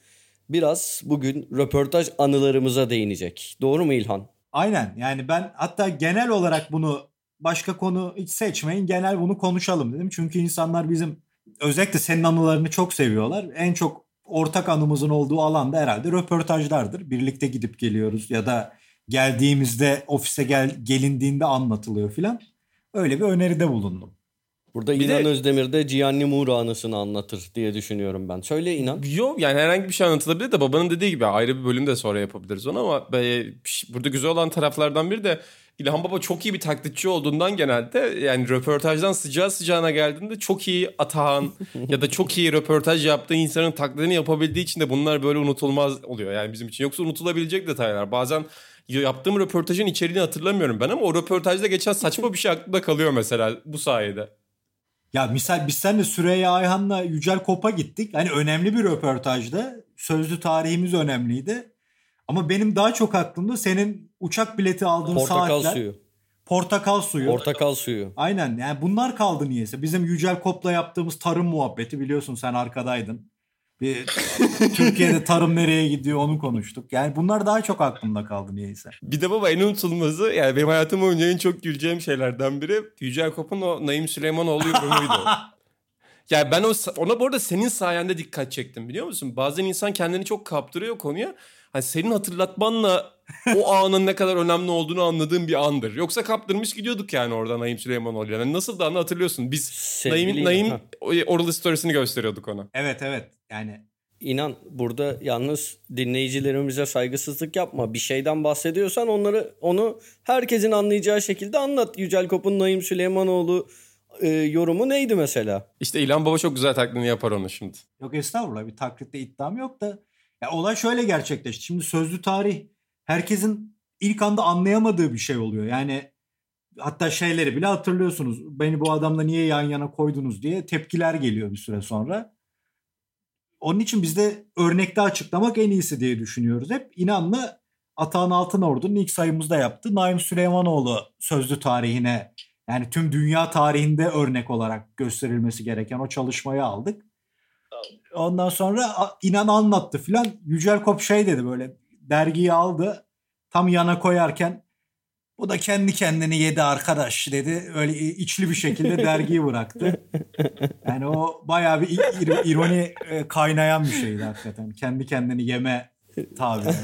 biraz bugün röportaj anılarımıza değinecek. Doğru mu İlhan? Aynen yani ben hatta genel olarak bunu başka konu hiç seçmeyin genel bunu konuşalım dedim. Çünkü insanlar bizim özellikle senin anılarını çok seviyorlar. En çok ortak anımızın olduğu alanda herhalde röportajlardır. Birlikte gidip geliyoruz ya da geldiğimizde ofise gel, gelindiğinde anlatılıyor filan. Öyle bir öneride bulundum. Burada Bir İnan de- Özdemir de Gianni Mura anısını anlatır diye düşünüyorum ben. Söyle İnan. Yok yani herhangi bir şey anlatılabilir de babanın dediği gibi ayrı bir bölüm de sonra yapabiliriz onu ama e, burada güzel olan taraflardan biri de İlhan Baba çok iyi bir taklitçi olduğundan genelde yani röportajdan sıcağı sıcağına geldiğinde çok iyi atağın ya da çok iyi röportaj yaptığı insanın taklidini yapabildiği için de bunlar böyle unutulmaz oluyor yani bizim için. Yoksa unutulabilecek detaylar. Bazen yaptığım röportajın içeriğini hatırlamıyorum ben ama o röportajda geçen saçma bir şey aklımda kalıyor mesela bu sayede. Ya misal biz seninle Süreyya Ayhan'la Yücel Kop'a gittik. Hani önemli bir röportajdı. Sözlü tarihimiz önemliydi. Ama benim daha çok aklımda senin uçak bileti aldığın Portakal saatler. suyu. Portakal suyu. Portakal suyu. Aynen yani bunlar kaldı niyeyse. Bizim Yücel Kop'la yaptığımız tarım muhabbeti biliyorsun sen arkadaydın. Bir (laughs) Türkiye'de tarım nereye gidiyor onu konuştuk. Yani bunlar daha çok aklımda kaldı niyeyse. Bir de baba en unutulmazı yani benim hayatım boyunca en çok güleceğim şeylerden biri Yücel Kop'un o Naim Süleymanoğlu yorumuydu. (laughs) yani ben o ona bu arada senin sayende dikkat çektim biliyor musun? Bazen insan kendini çok kaptırıyor konuya. Hani senin hatırlatmanla o (laughs) anın ne kadar önemli olduğunu anladığım bir andır. Yoksa kaptırmış gidiyorduk yani oradan Naim Süleymanoğlu'ya. Yani nasıl da anı hatırlıyorsun. Biz Sevgili Naim. Naim oral storiesini gösteriyorduk ona. Evet evet yani İnan burada yalnız dinleyicilerimize saygısızlık yapma. Bir şeyden bahsediyorsan onları onu herkesin anlayacağı şekilde anlat. Yücel Kop'un Naim Süleymanoğlu e, yorumu neydi mesela? İşte İlhan Baba çok güzel taklidini yapar onu şimdi. Yok estağfurullah bir taklitte iddiam yok da. Ya olay şöyle gerçekleşti. Şimdi sözlü tarih herkesin ilk anda anlayamadığı bir şey oluyor. Yani hatta şeyleri bile hatırlıyorsunuz. Beni bu adamla niye yan yana koydunuz diye tepkiler geliyor bir süre sonra. Onun için biz de örnekte açıklamak en iyisi diye düşünüyoruz. Hep inanla Atahan Altınordu'nun ilk sayımızda yaptı. Naim Süleymanoğlu sözlü tarihine yani tüm dünya tarihinde örnek olarak gösterilmesi gereken o çalışmayı aldık. Ondan sonra inan anlattı filan. Yücel Kop şey dedi böyle dergiyi aldı. Tam yana koyarken bu da kendi kendini yedi arkadaş dedi. Öyle içli bir şekilde dergiyi bıraktı. Yani o bayağı bir ironi e, kaynayan bir şeydi hakikaten. Kendi kendini yeme tabiri.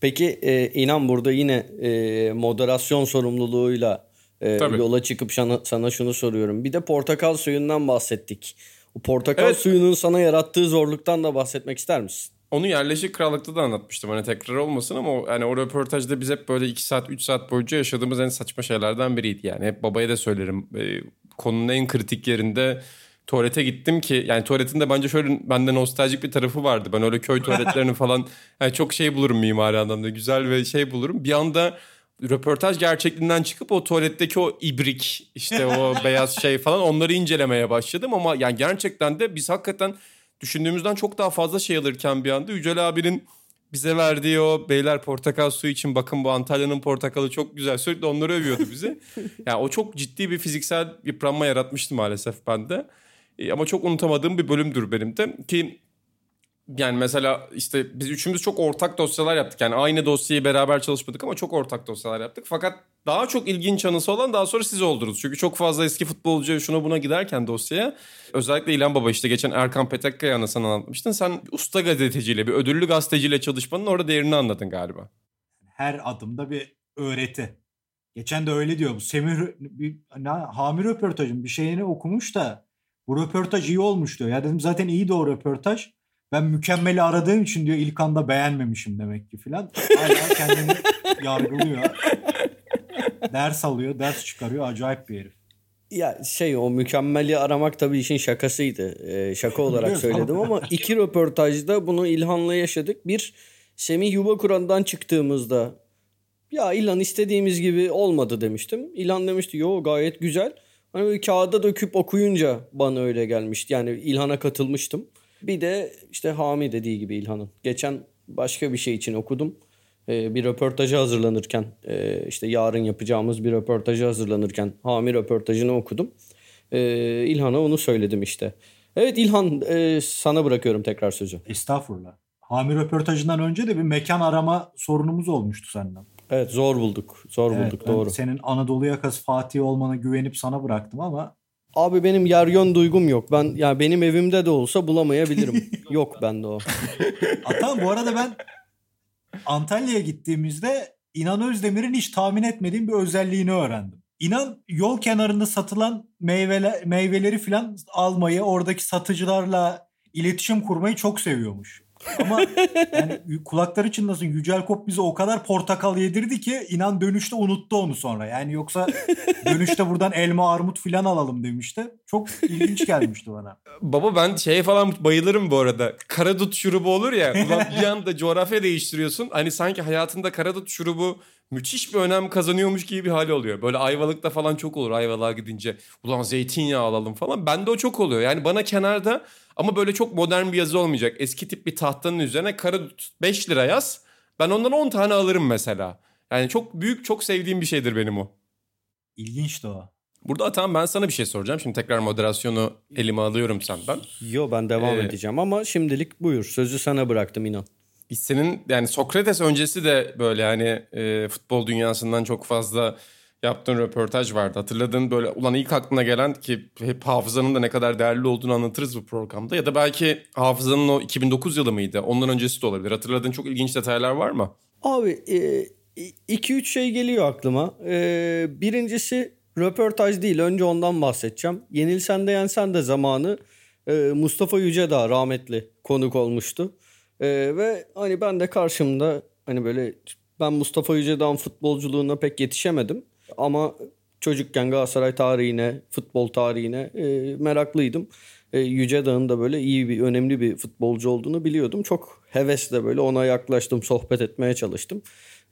Peki e, inan burada yine e, moderasyon sorumluluğuyla e, Tabii. yola çıkıp sana, sana şunu soruyorum. Bir de portakal suyundan bahsettik. Portakal Evet. suyunun sana yarattığı zorluktan da bahsetmek ister misin? Onu yerleşik krallıkta da anlatmıştım. Hani tekrar olmasın ama o, hani o röportajda biz hep böyle 2 saat 3 saat boyunca yaşadığımız en saçma şeylerden biriydi yani. Hep babaya da söylerim. E, konunun en kritik yerinde tuvalete gittim ki yani tuvaletin de bence şöyle bende nostaljik bir tarafı vardı. Ben öyle köy tuvaletlerini (laughs) falan yani çok şey bulurum mimari anlamda. Güzel ve şey bulurum. Bir anda röportaj gerçekliğinden çıkıp o tuvaletteki o ibrik işte o (laughs) beyaz şey falan onları incelemeye başladım ama yani gerçekten de biz hakikaten düşündüğümüzden çok daha fazla şey alırken bir anda Yücel abinin bize verdiği o beyler portakal suyu için bakın bu Antalya'nın portakalı çok güzel sürekli onları övüyordu bizi. (laughs) yani o çok ciddi bir fiziksel yıpranma yaratmıştı maalesef bende. E, ama çok unutamadığım bir bölümdür benim de ki yani mesela işte biz üçümüz çok ortak dosyalar yaptık. Yani aynı dosyayı beraber çalışmadık ama çok ortak dosyalar yaptık. Fakat daha çok ilginç anısı olan daha sonra siz oldunuz. Çünkü çok fazla eski futbolcu şuna buna giderken dosyaya özellikle İlhan Baba işte geçen Erkan Petekkaya anısını anlatmıştın. Sen usta gazeteciyle bir ödüllü gazeteciyle çalışmanın orada değerini anladın galiba. Her adımda bir öğreti. Geçen de öyle diyor. Bu Semih rö- bir ne, Hami röportajın bir şeyini okumuş da bu röportaj iyi olmuş diyor. Ya dedim zaten iyi de o röportaj. Ben mükemmeli aradığım için diyor ilk anda beğenmemişim demek ki filan. Hala kendini (laughs) yargılıyor. Ders alıyor, ders çıkarıyor. Acayip bir herif. Ya şey o mükemmeli aramak tabii işin şakasıydı. Ee, şaka olarak söyledim ama (laughs) iki röportajda bunu İlhan'la yaşadık. Bir Semih Yuvakuran'dan çıktığımızda ya İlhan istediğimiz gibi olmadı demiştim. İlhan demişti yo gayet güzel. Hani böyle kağıda döküp okuyunca bana öyle gelmişti. Yani İlhan'a katılmıştım. Bir de işte Hami dediği gibi İlhan'ın. Geçen başka bir şey için okudum. Ee, bir röportaja hazırlanırken e, işte yarın yapacağımız bir röportaja hazırlanırken Hami röportajını okudum. Ee, İlhan'a onu söyledim işte. Evet İlhan e, sana bırakıyorum tekrar sözü. Estağfurullah. Hami röportajından önce de bir mekan arama sorunumuz olmuştu senden. Evet zor bulduk. Zor Evet, bulduk doğru. Senin Anadolu yakası Fatih olmana güvenip sana bıraktım ama Abi benim yer yön duygum yok. Ben yani benim evimde de olsa bulamayabilirim. (laughs) yok bende o. Atan bu arada ben Antalya'ya gittiğimizde İnan Özdemir'in hiç tahmin etmediğim bir özelliğini öğrendim. İnan yol kenarında satılan meyveler, meyveleri falan almayı, oradaki satıcılarla iletişim kurmayı çok seviyormuş. Ama yani kulakları çınlasın Yücel Kop bize o kadar portakal yedirdi ki inan dönüşte unuttu onu sonra. Yani yoksa dönüşte buradan elma armut falan alalım demişti. Çok ilginç gelmişti bana. Baba ben şeye falan bayılırım bu arada. Karadut şurubu olur ya. Ulan (laughs) bir anda coğrafya değiştiriyorsun. Hani sanki hayatında karadut şurubu müthiş bir önem kazanıyormuş gibi bir hali oluyor. Böyle Ayvalık'ta falan çok olur Ayvalık'a gidince. Ulan zeytinyağı alalım falan. Bende o çok oluyor. Yani bana kenarda ama böyle çok modern bir yazı olmayacak. Eski tip bir tahtanın üzerine karadut 5 lira yaz. Ben ondan 10 tane alırım mesela. Yani çok büyük çok sevdiğim bir şeydir benim o. İlginçti o. Burada Atan ben sana bir şey soracağım. Şimdi tekrar moderasyonu elime alıyorum senden. Yo ben devam Ee, edeceğim ama şimdilik buyur. Sözü sana bıraktım inan. Senin yani Sokrates öncesi de böyle hani e, futbol dünyasından çok fazla yaptığın röportaj vardı. Hatırladığın böyle ulan ilk aklına gelen ki hep hafızanın da ne kadar değerli olduğunu anlatırız bu programda. Ya da belki hafızanın o 2009 yılı mıydı? Ondan öncesi de olabilir. Hatırladığın çok ilginç detaylar var mı? Abi 2-3 şey geliyor aklıma. E, birincisi röportaj değil. Önce ondan bahsedeceğim. Yenilsen de yensen de zamanı e, Mustafa Yücedağ rahmetli konuk olmuştu. E, ve hani ben de karşımda hani böyle ben Mustafa Yücedağ'ın futbolculuğuna pek yetişemedim. Ama çocukken Galatasaray tarihine, futbol tarihine e, meraklıydım. E, Yüce Dağ'ın da böyle iyi bir, önemli bir futbolcu olduğunu biliyordum. Çok hevesle böyle ona yaklaştım, sohbet etmeye çalıştım.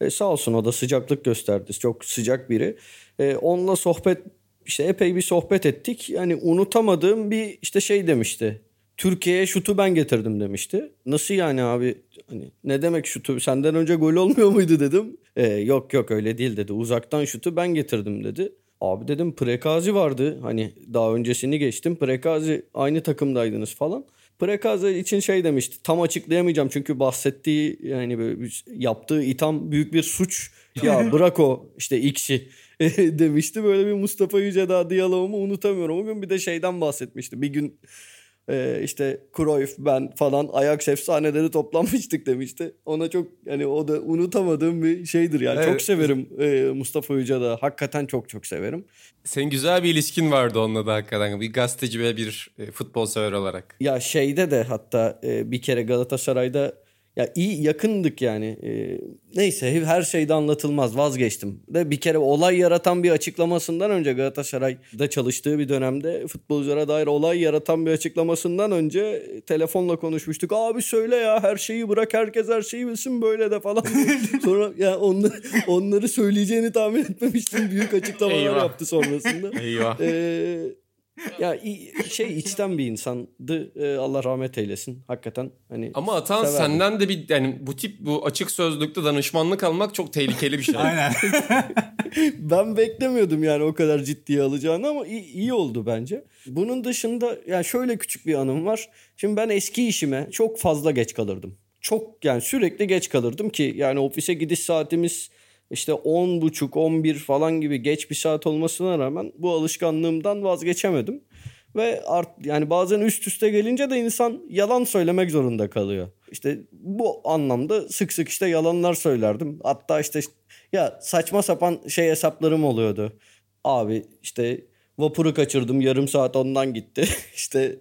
E, sağ olsun o da sıcaklık gösterdi. Çok sıcak biri. E, onunla sohbet, işte epey bir sohbet ettik. Yani unutamadığım bir işte şey demişti. Türkiye'ye şutu ben getirdim demişti. Nasıl yani abi? Hani ne demek şutu? Senden önce gol olmuyor muydu dedim. E, yok yok öyle değil dedi. Uzaktan şutu ben getirdim dedi. Abi dedim Prekazi vardı. Hani daha öncesini geçtim. Prekazi aynı takımdaydınız falan. Prekazi için şey demişti. Tam açıklayamayacağım çünkü bahsettiği yani böyle yaptığı itham büyük bir suç. Ya (laughs) bırak o işte X'i (laughs) demişti. Böyle bir Mustafa Yücedağ diyaloğumu unutamıyorum. O gün bir de şeyden bahsetmişti. Bir gün ee, işte Cruyff ben falan Ajax efsaneleri toplanmıştık demişti. Ona çok yani o da unutamadığım bir şeydir yani. Çok Evet. severim e, Mustafa Yücedağ. Hakikaten çok çok severim. Senin güzel bir ilişkin vardı onunla da hakikaten. Bir gazeteci ve bir e, futbol sever olarak. Ya şeyde de hatta e, bir kere Galatasaray'da ya iyi yakındık yani. E, neyse her şeyde anlatılmaz vazgeçtim. De bir kere olay yaratan bir açıklamasından önce Galatasaray'da çalıştığı bir dönemde futbolculara dair olay yaratan bir açıklamasından önce telefonla konuşmuştuk. Abi söyle ya her şeyi bırak herkes her şeyi bilsin böyle de falan. (laughs) Sonra ya onları, onları söyleyeceğini tahmin etmemiştim. Büyük açıklamalar Eyvah. yaptı sonrasında. Eyvah. Ee, ya şey içten bir insandı. Ee, Allah rahmet eylesin. Hakikaten hani Ama Atan severdim. senden de bir yani bu tip bu açık sözlükte danışmanlık almak çok tehlikeli bir şey. (laughs) (laughs) Aynen. (laughs) ben beklemiyordum yani o kadar ciddiye alacağını ama iyi, iyi oldu bence. Bunun dışında yani şöyle küçük bir anım var. Şimdi ben eski işime çok fazla geç kalırdım. Çok yani sürekli geç kalırdım ki yani ofise gidiş saatimiz işte 10 buçuk 11 falan gibi geç bir saat olmasına rağmen bu alışkanlığımdan vazgeçemedim. Ve art, yani bazen üst üste gelince de insan yalan söylemek zorunda kalıyor. İşte bu anlamda sık sık işte yalanlar söylerdim. Hatta işte ya saçma sapan şey hesaplarım oluyordu. Abi işte vapuru kaçırdım yarım saat ondan gitti. (laughs) işte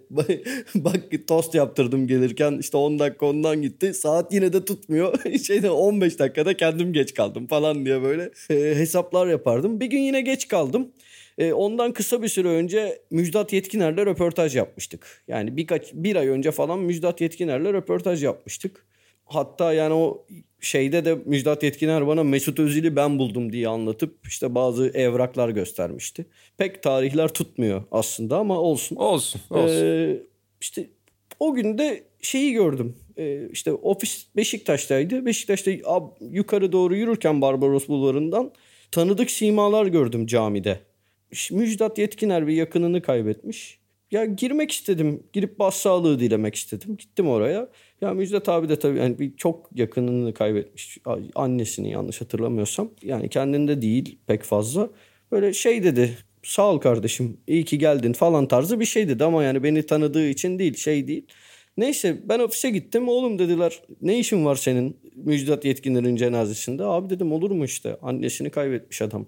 bak tost yaptırdım gelirken işte 10 dakika ondan gitti. Saat yine de tutmuyor. (laughs) Şeyde 15 dakikada kendim geç kaldım falan diye böyle e, hesaplar yapardım. Bir gün yine geç kaldım. E, ondan kısa bir süre önce Müjdat Yetkiner'le röportaj yapmıştık. Yani birkaç bir ay önce falan Müjdat Yetkiner'le röportaj yapmıştık. Hatta yani o şeyde de Müjdat Yetkiner bana Mesut Özil'i ben buldum diye anlatıp işte bazı evraklar göstermişti. Pek tarihler tutmuyor aslında ama olsun. Olsun. olsun. Ee, işte o gün de şeyi gördüm. Ee, işte ofis Beşiktaş'taydı. Beşiktaş'ta yukarı doğru yürürken Barbaros Bulvarı'ndan tanıdık simalar gördüm camide. Müjdat Yetkiner bir yakınını kaybetmiş. Ya girmek istedim. Girip başsağlığı dilemek istedim. Gittim oraya. Ya Müjdat abi de tabii yani bir çok yakınını kaybetmiş. Annesini yanlış hatırlamıyorsam. Yani kendinde değil pek fazla. Böyle şey dedi. Sağ ol kardeşim iyi ki geldin falan tarzı bir şey dedi ama yani beni tanıdığı için değil şey değil. Neyse ben ofise gittim. Oğlum dediler ne işin var senin Müjdat Yetkinler'in cenazesinde? Abi dedim olur mu işte annesini kaybetmiş adam.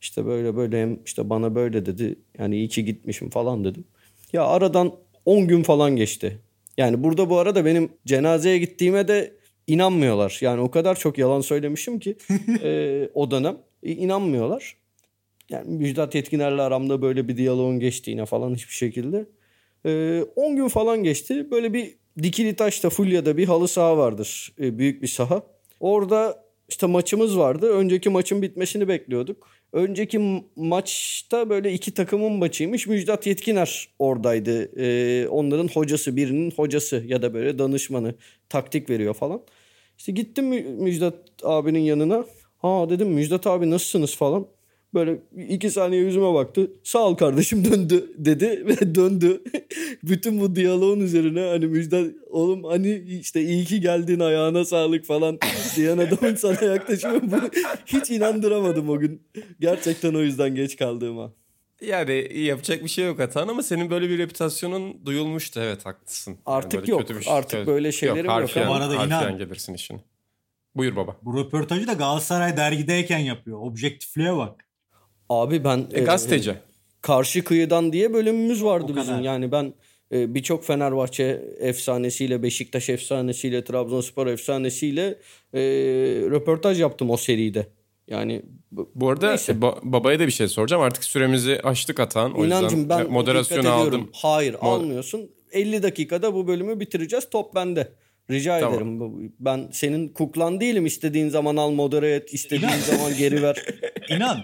İşte böyle böyle hem işte bana böyle dedi. Yani iyi ki gitmişim falan dedim. Ya aradan 10 gün falan geçti. Yani burada bu arada benim cenazeye gittiğime de inanmıyorlar. Yani o kadar çok yalan söylemişim ki (laughs) e, o dönem e, inanmıyorlar. Yani Müjdat Yetkiner'le aramda böyle bir diyaloğun geçtiğine falan hiçbir şekilde. 10 e, gün falan geçti. Böyle bir Dikili Taş'ta Fulya'da bir halı saha vardır. E, büyük bir saha. Orada işte maçımız vardı. Önceki maçın bitmesini bekliyorduk. Önceki maçta böyle iki takımın maçıymış. Müjdat Yetkiner oradaydı. Ee, onların hocası birinin hocası ya da böyle danışmanı taktik veriyor falan. İşte gittim Müjdat abinin yanına. Ha dedim Müjdat abi nasılsınız falan. Böyle iki saniye yüzüme baktı. Sağ ol kardeşim döndü dedi (laughs) ve döndü. Bütün bu diyaloğun üzerine hani Müjdat oğlum hani işte iyi ki geldin ayağına sağlık falan diyen adamın sana yaklaşımı bu. (laughs) Hiç inandıramadım o gün. Gerçekten o yüzden geç kaldığıma. Yani yapacak bir şey yok Atan ama senin böyle bir reputasyonun duyulmuştu evet haklısın. Artık yok. Kötü bir şey. Artık böyle şeylerim yok. Harfiyen, yok. Bu arada inan. gelirsin işin. Buyur baba. Bu röportajı da Galatasaray dergideyken yapıyor. Objektifliğe bak. Abi ben... E, gazeteci. E, karşı kıyıdan diye bölümümüz vardı bizim. Yani ben e, birçok Fenerbahçe efsanesiyle, Beşiktaş efsanesiyle, Trabzonspor efsanesiyle e, röportaj yaptım o seride. Yani bu arada ba- babaya da bir şey soracağım. Artık süremizi açtık atan. O İnancım yüzden ben moderasyonu aldım. Hayır Mo- almıyorsun. 50 dakikada bu bölümü bitireceğiz. Top bende. Rica tamam. ederim. Ben senin kuklan değilim. İstediğin zaman al modere et. istediğin zaman geri ver. (laughs) İnan.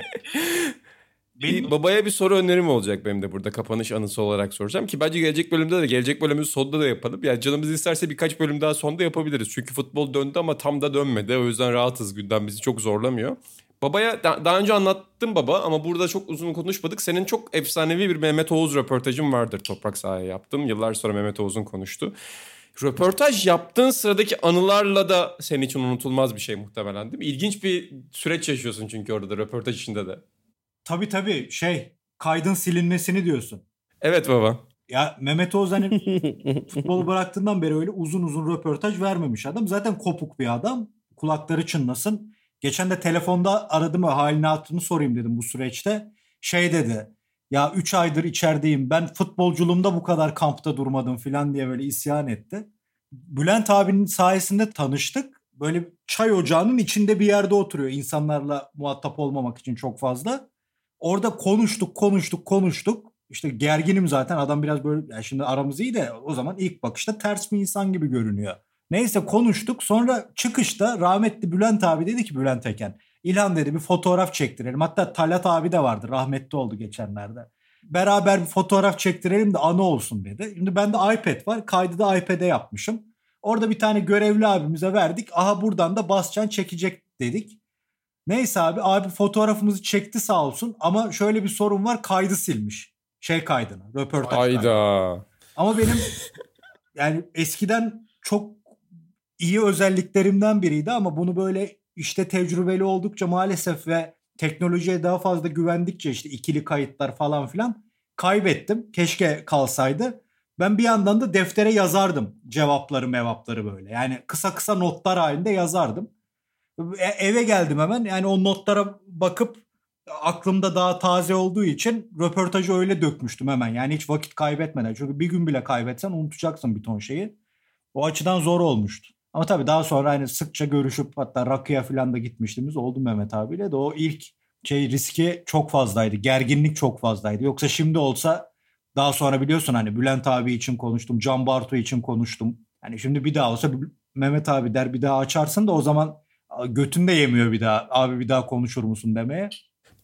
Benim... babaya bir soru önerim olacak benim de burada kapanış anısı olarak soracağım ki bence gelecek bölümde de gelecek bölümün sonunda da yapalım. Yani canımız isterse birkaç bölüm daha sonunda yapabiliriz. Çünkü futbol döndü ama tam da dönmedi. O yüzden rahatız gündem bizi çok zorlamıyor. Babaya daha önce anlattım baba ama burada çok uzun konuşmadık. Senin çok efsanevi bir Mehmet Oğuz röportajın vardır Toprak Sahaya yaptım. Yıllar sonra Mehmet Oğuz'un konuştu. Röportaj yaptığın sıradaki anılarla da senin için unutulmaz bir şey muhtemelen değil mi? İlginç bir süreç yaşıyorsun çünkü orada da röportaj içinde de. Tabii tabii şey kaydın silinmesini diyorsun. Evet baba. Ya Mehmet Oğuz hani (laughs) futbolu bıraktığından beri öyle uzun uzun röportaj vermemiş adam. Zaten kopuk bir adam. Kulakları çınlasın. Geçen de telefonda aradım ve halini hatırını sorayım dedim bu süreçte. Şey dedi. Ya 3 aydır içerideyim. Ben futbolculuğumda bu kadar kampta durmadım falan diye böyle isyan etti. Bülent abinin sayesinde tanıştık. Böyle çay ocağının içinde bir yerde oturuyor insanlarla muhatap olmamak için çok fazla. Orada konuştuk, konuştuk, konuştuk. İşte gerginim zaten adam biraz böyle yani şimdi aramız iyi de o zaman ilk bakışta ters bir insan gibi görünüyor. Neyse konuştuk. Sonra çıkışta rahmetli Bülent abi dedi ki Bülent Eken. İlhan dedi bir fotoğraf çektirelim. Hatta Talat abi de vardı. Rahmetli oldu geçenlerde. Beraber bir fotoğraf çektirelim de anı olsun dedi. Şimdi bende iPad var. Kaydı da iPad'e yapmışım. Orada bir tane görevli abimize verdik. Aha buradan da Bascan çekecek dedik. Neyse abi abi fotoğrafımızı çekti sağ olsun ama şöyle bir sorun var kaydı silmiş. Şey kaydını röportaj Ayda. Ama benim yani eskiden çok iyi özelliklerimden biriydi ama bunu böyle işte tecrübeli oldukça maalesef ve teknolojiye daha fazla güvendikçe işte ikili kayıtlar falan filan kaybettim. Keşke kalsaydı. Ben bir yandan da deftere yazardım cevapları mevapları böyle. Yani kısa kısa notlar halinde yazardım. E, eve geldim hemen. Yani o notlara bakıp aklımda daha taze olduğu için röportajı öyle dökmüştüm hemen. Yani hiç vakit kaybetmeden. Çünkü bir gün bile kaybetsen unutacaksın bir ton şeyi. O açıdan zor olmuştu. Ama tabii daha sonra hani sıkça görüşüp hatta rakıya falan da gitmiştiğimiz oldu Mehmet abiyle de o ilk şey riski çok fazlaydı. Gerginlik çok fazlaydı. Yoksa şimdi olsa daha sonra biliyorsun hani Bülent abi için konuştum. Can Bartu için konuştum. Hani şimdi bir daha olsa Mehmet abi der bir daha açarsın da o zaman götün de yemiyor bir daha. Abi bir daha konuşur musun demeye.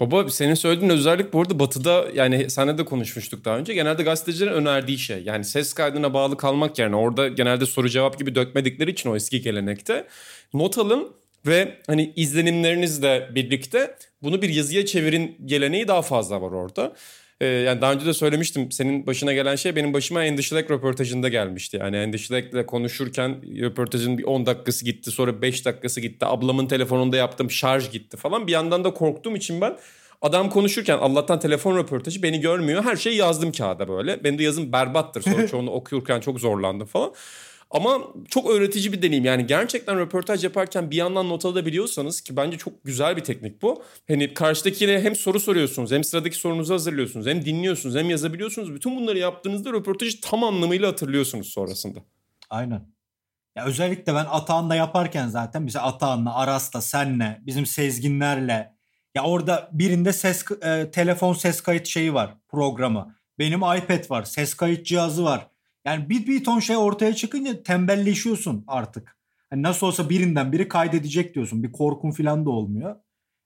Baba senin söylediğin özellik bu arada batıda yani sana da konuşmuştuk daha önce. Genelde gazetecilerin önerdiği şey. Yani ses kaydına bağlı kalmak yerine orada genelde soru cevap gibi dökmedikleri için o eski gelenekte not alın ve hani izlenimlerinizle birlikte bunu bir yazıya çevirin geleneği daha fazla var orada. Ee, yani daha önce de söylemiştim senin başına gelen şey benim başıma Endişilek röportajında gelmişti. Yani Endişilek'le konuşurken röportajın bir 10 dakikası gitti sonra 5 dakikası gitti. Ablamın telefonunda yaptığım şarj gitti falan. Bir yandan da korktuğum için ben adam konuşurken Allah'tan telefon röportajı beni görmüyor. Her şeyi yazdım kağıda böyle. Benim de yazım berbattır. Sonra (laughs) çoğunu okuyurken çok zorlandım falan. Ama çok öğretici bir deneyim. Yani gerçekten röportaj yaparken bir yandan not alabiliyorsanız ki bence çok güzel bir teknik bu. Hani karşıdakiyle hem soru soruyorsunuz hem sıradaki sorunuzu hazırlıyorsunuz hem dinliyorsunuz hem yazabiliyorsunuz. Bütün bunları yaptığınızda röportajı tam anlamıyla hatırlıyorsunuz sonrasında. Aynen. Ya özellikle ben Atahan'la yaparken zaten bize Atahan'la, Aras'la, senle, bizim Sezginlerle ya orada birinde ses e, telefon ses kayıt şeyi var programı. Benim iPad var, ses kayıt cihazı var. Yani bir, bir ton şey ortaya çıkınca tembelleşiyorsun artık. Hani nasıl olsa birinden biri kaydedecek diyorsun. Bir korkun falan da olmuyor.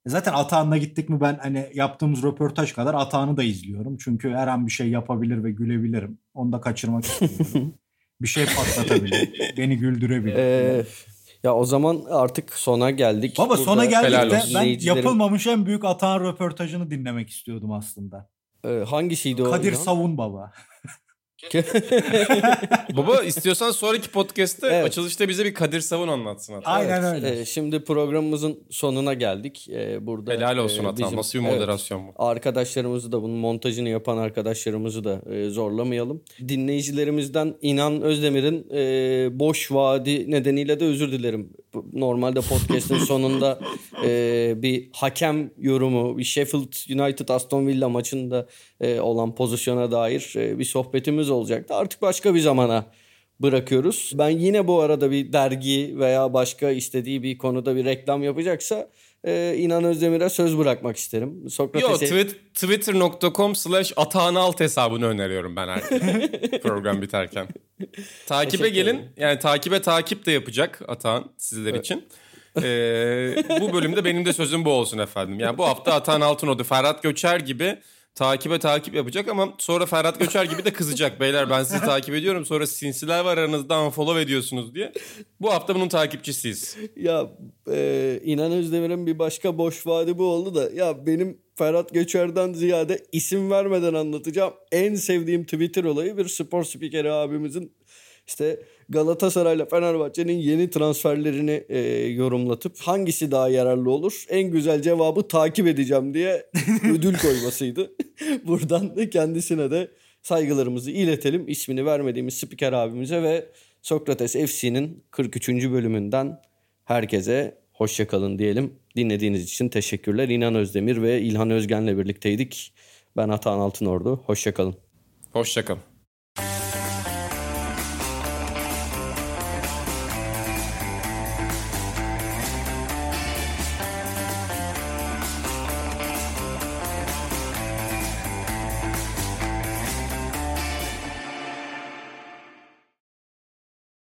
E zaten Atahan'la gittik mi ben hani yaptığımız röportaj kadar Atahan'ı da izliyorum. Çünkü her an bir şey yapabilir ve gülebilirim. Onu da kaçırmak istiyorum. (laughs) bir şey patlatabilir. beni güldürebilir. Ee, ya o zaman artık sona geldik. Baba Burada sona geldik de ben yapılmamış en büyük Atahan röportajını dinlemek istiyordum aslında. Ee, hangisiydi o? Kadir Savun baba. (laughs) Baba istiyorsan sonraki podcast'te evet. açılışta bize bir Kadir Savun anlatsın hatta. Aynen evet. öyle. Ee, şimdi programımızın sonuna geldik. Ee, burada Helal olsun e, Atan. Nasıl bir moderasyon evet, bu? Arkadaşlarımızı da bunun montajını yapan arkadaşlarımızı da e, zorlamayalım. Dinleyicilerimizden İnan Özdemir'in e, boş vaadi nedeniyle de özür dilerim. Normalde podcast'in (laughs) sonunda e, bir hakem yorumu, bir Sheffield United Aston Villa maçında e, olan pozisyona dair e, bir sohbetimiz olacaktı. Artık başka bir zamana bırakıyoruz. Ben yine bu arada bir dergi veya başka istediği bir konuda bir reklam yapacaksa e, İnan Özdemir'e söz bırakmak isterim. Sokrates'e... Yo tweet, twitter.com slash atağın alt hesabını öneriyorum ben her (laughs) program biterken. Takibe gelin. Yani takibe takip de yapacak Atağın sizler evet. için. Ee, bu bölümde benim de sözüm bu olsun efendim. Yani bu hafta Atan Altınoğlu, Ferhat Göçer gibi takibe takip yapacak ama sonra Ferhat Göçer gibi de kızacak. (laughs) Beyler ben sizi takip ediyorum sonra sinsiler var aranızda unfollow ediyorsunuz diye. Bu hafta bunun takipçisiyiz. Ya e, İnan Özdemir'in bir başka boş vaadi bu oldu da ya benim Ferhat Göçer'den ziyade isim vermeden anlatacağım. En sevdiğim Twitter olayı bir spor spikeri abimizin işte Galatasaray'la Fenerbahçe'nin yeni transferlerini e, yorumlatıp hangisi daha yararlı olur? En güzel cevabı takip edeceğim diye (laughs) ödül koymasıydı. (laughs) Buradan da kendisine de saygılarımızı iletelim. İsmini vermediğimiz spiker abimize ve Sokrates FC'nin 43. bölümünden herkese hoşçakalın diyelim. Dinlediğiniz için teşekkürler. İnan Özdemir ve İlhan Özgen'le birlikteydik. Ben Atahan Altınordu. Hoşçakalın. Hoşçakalın.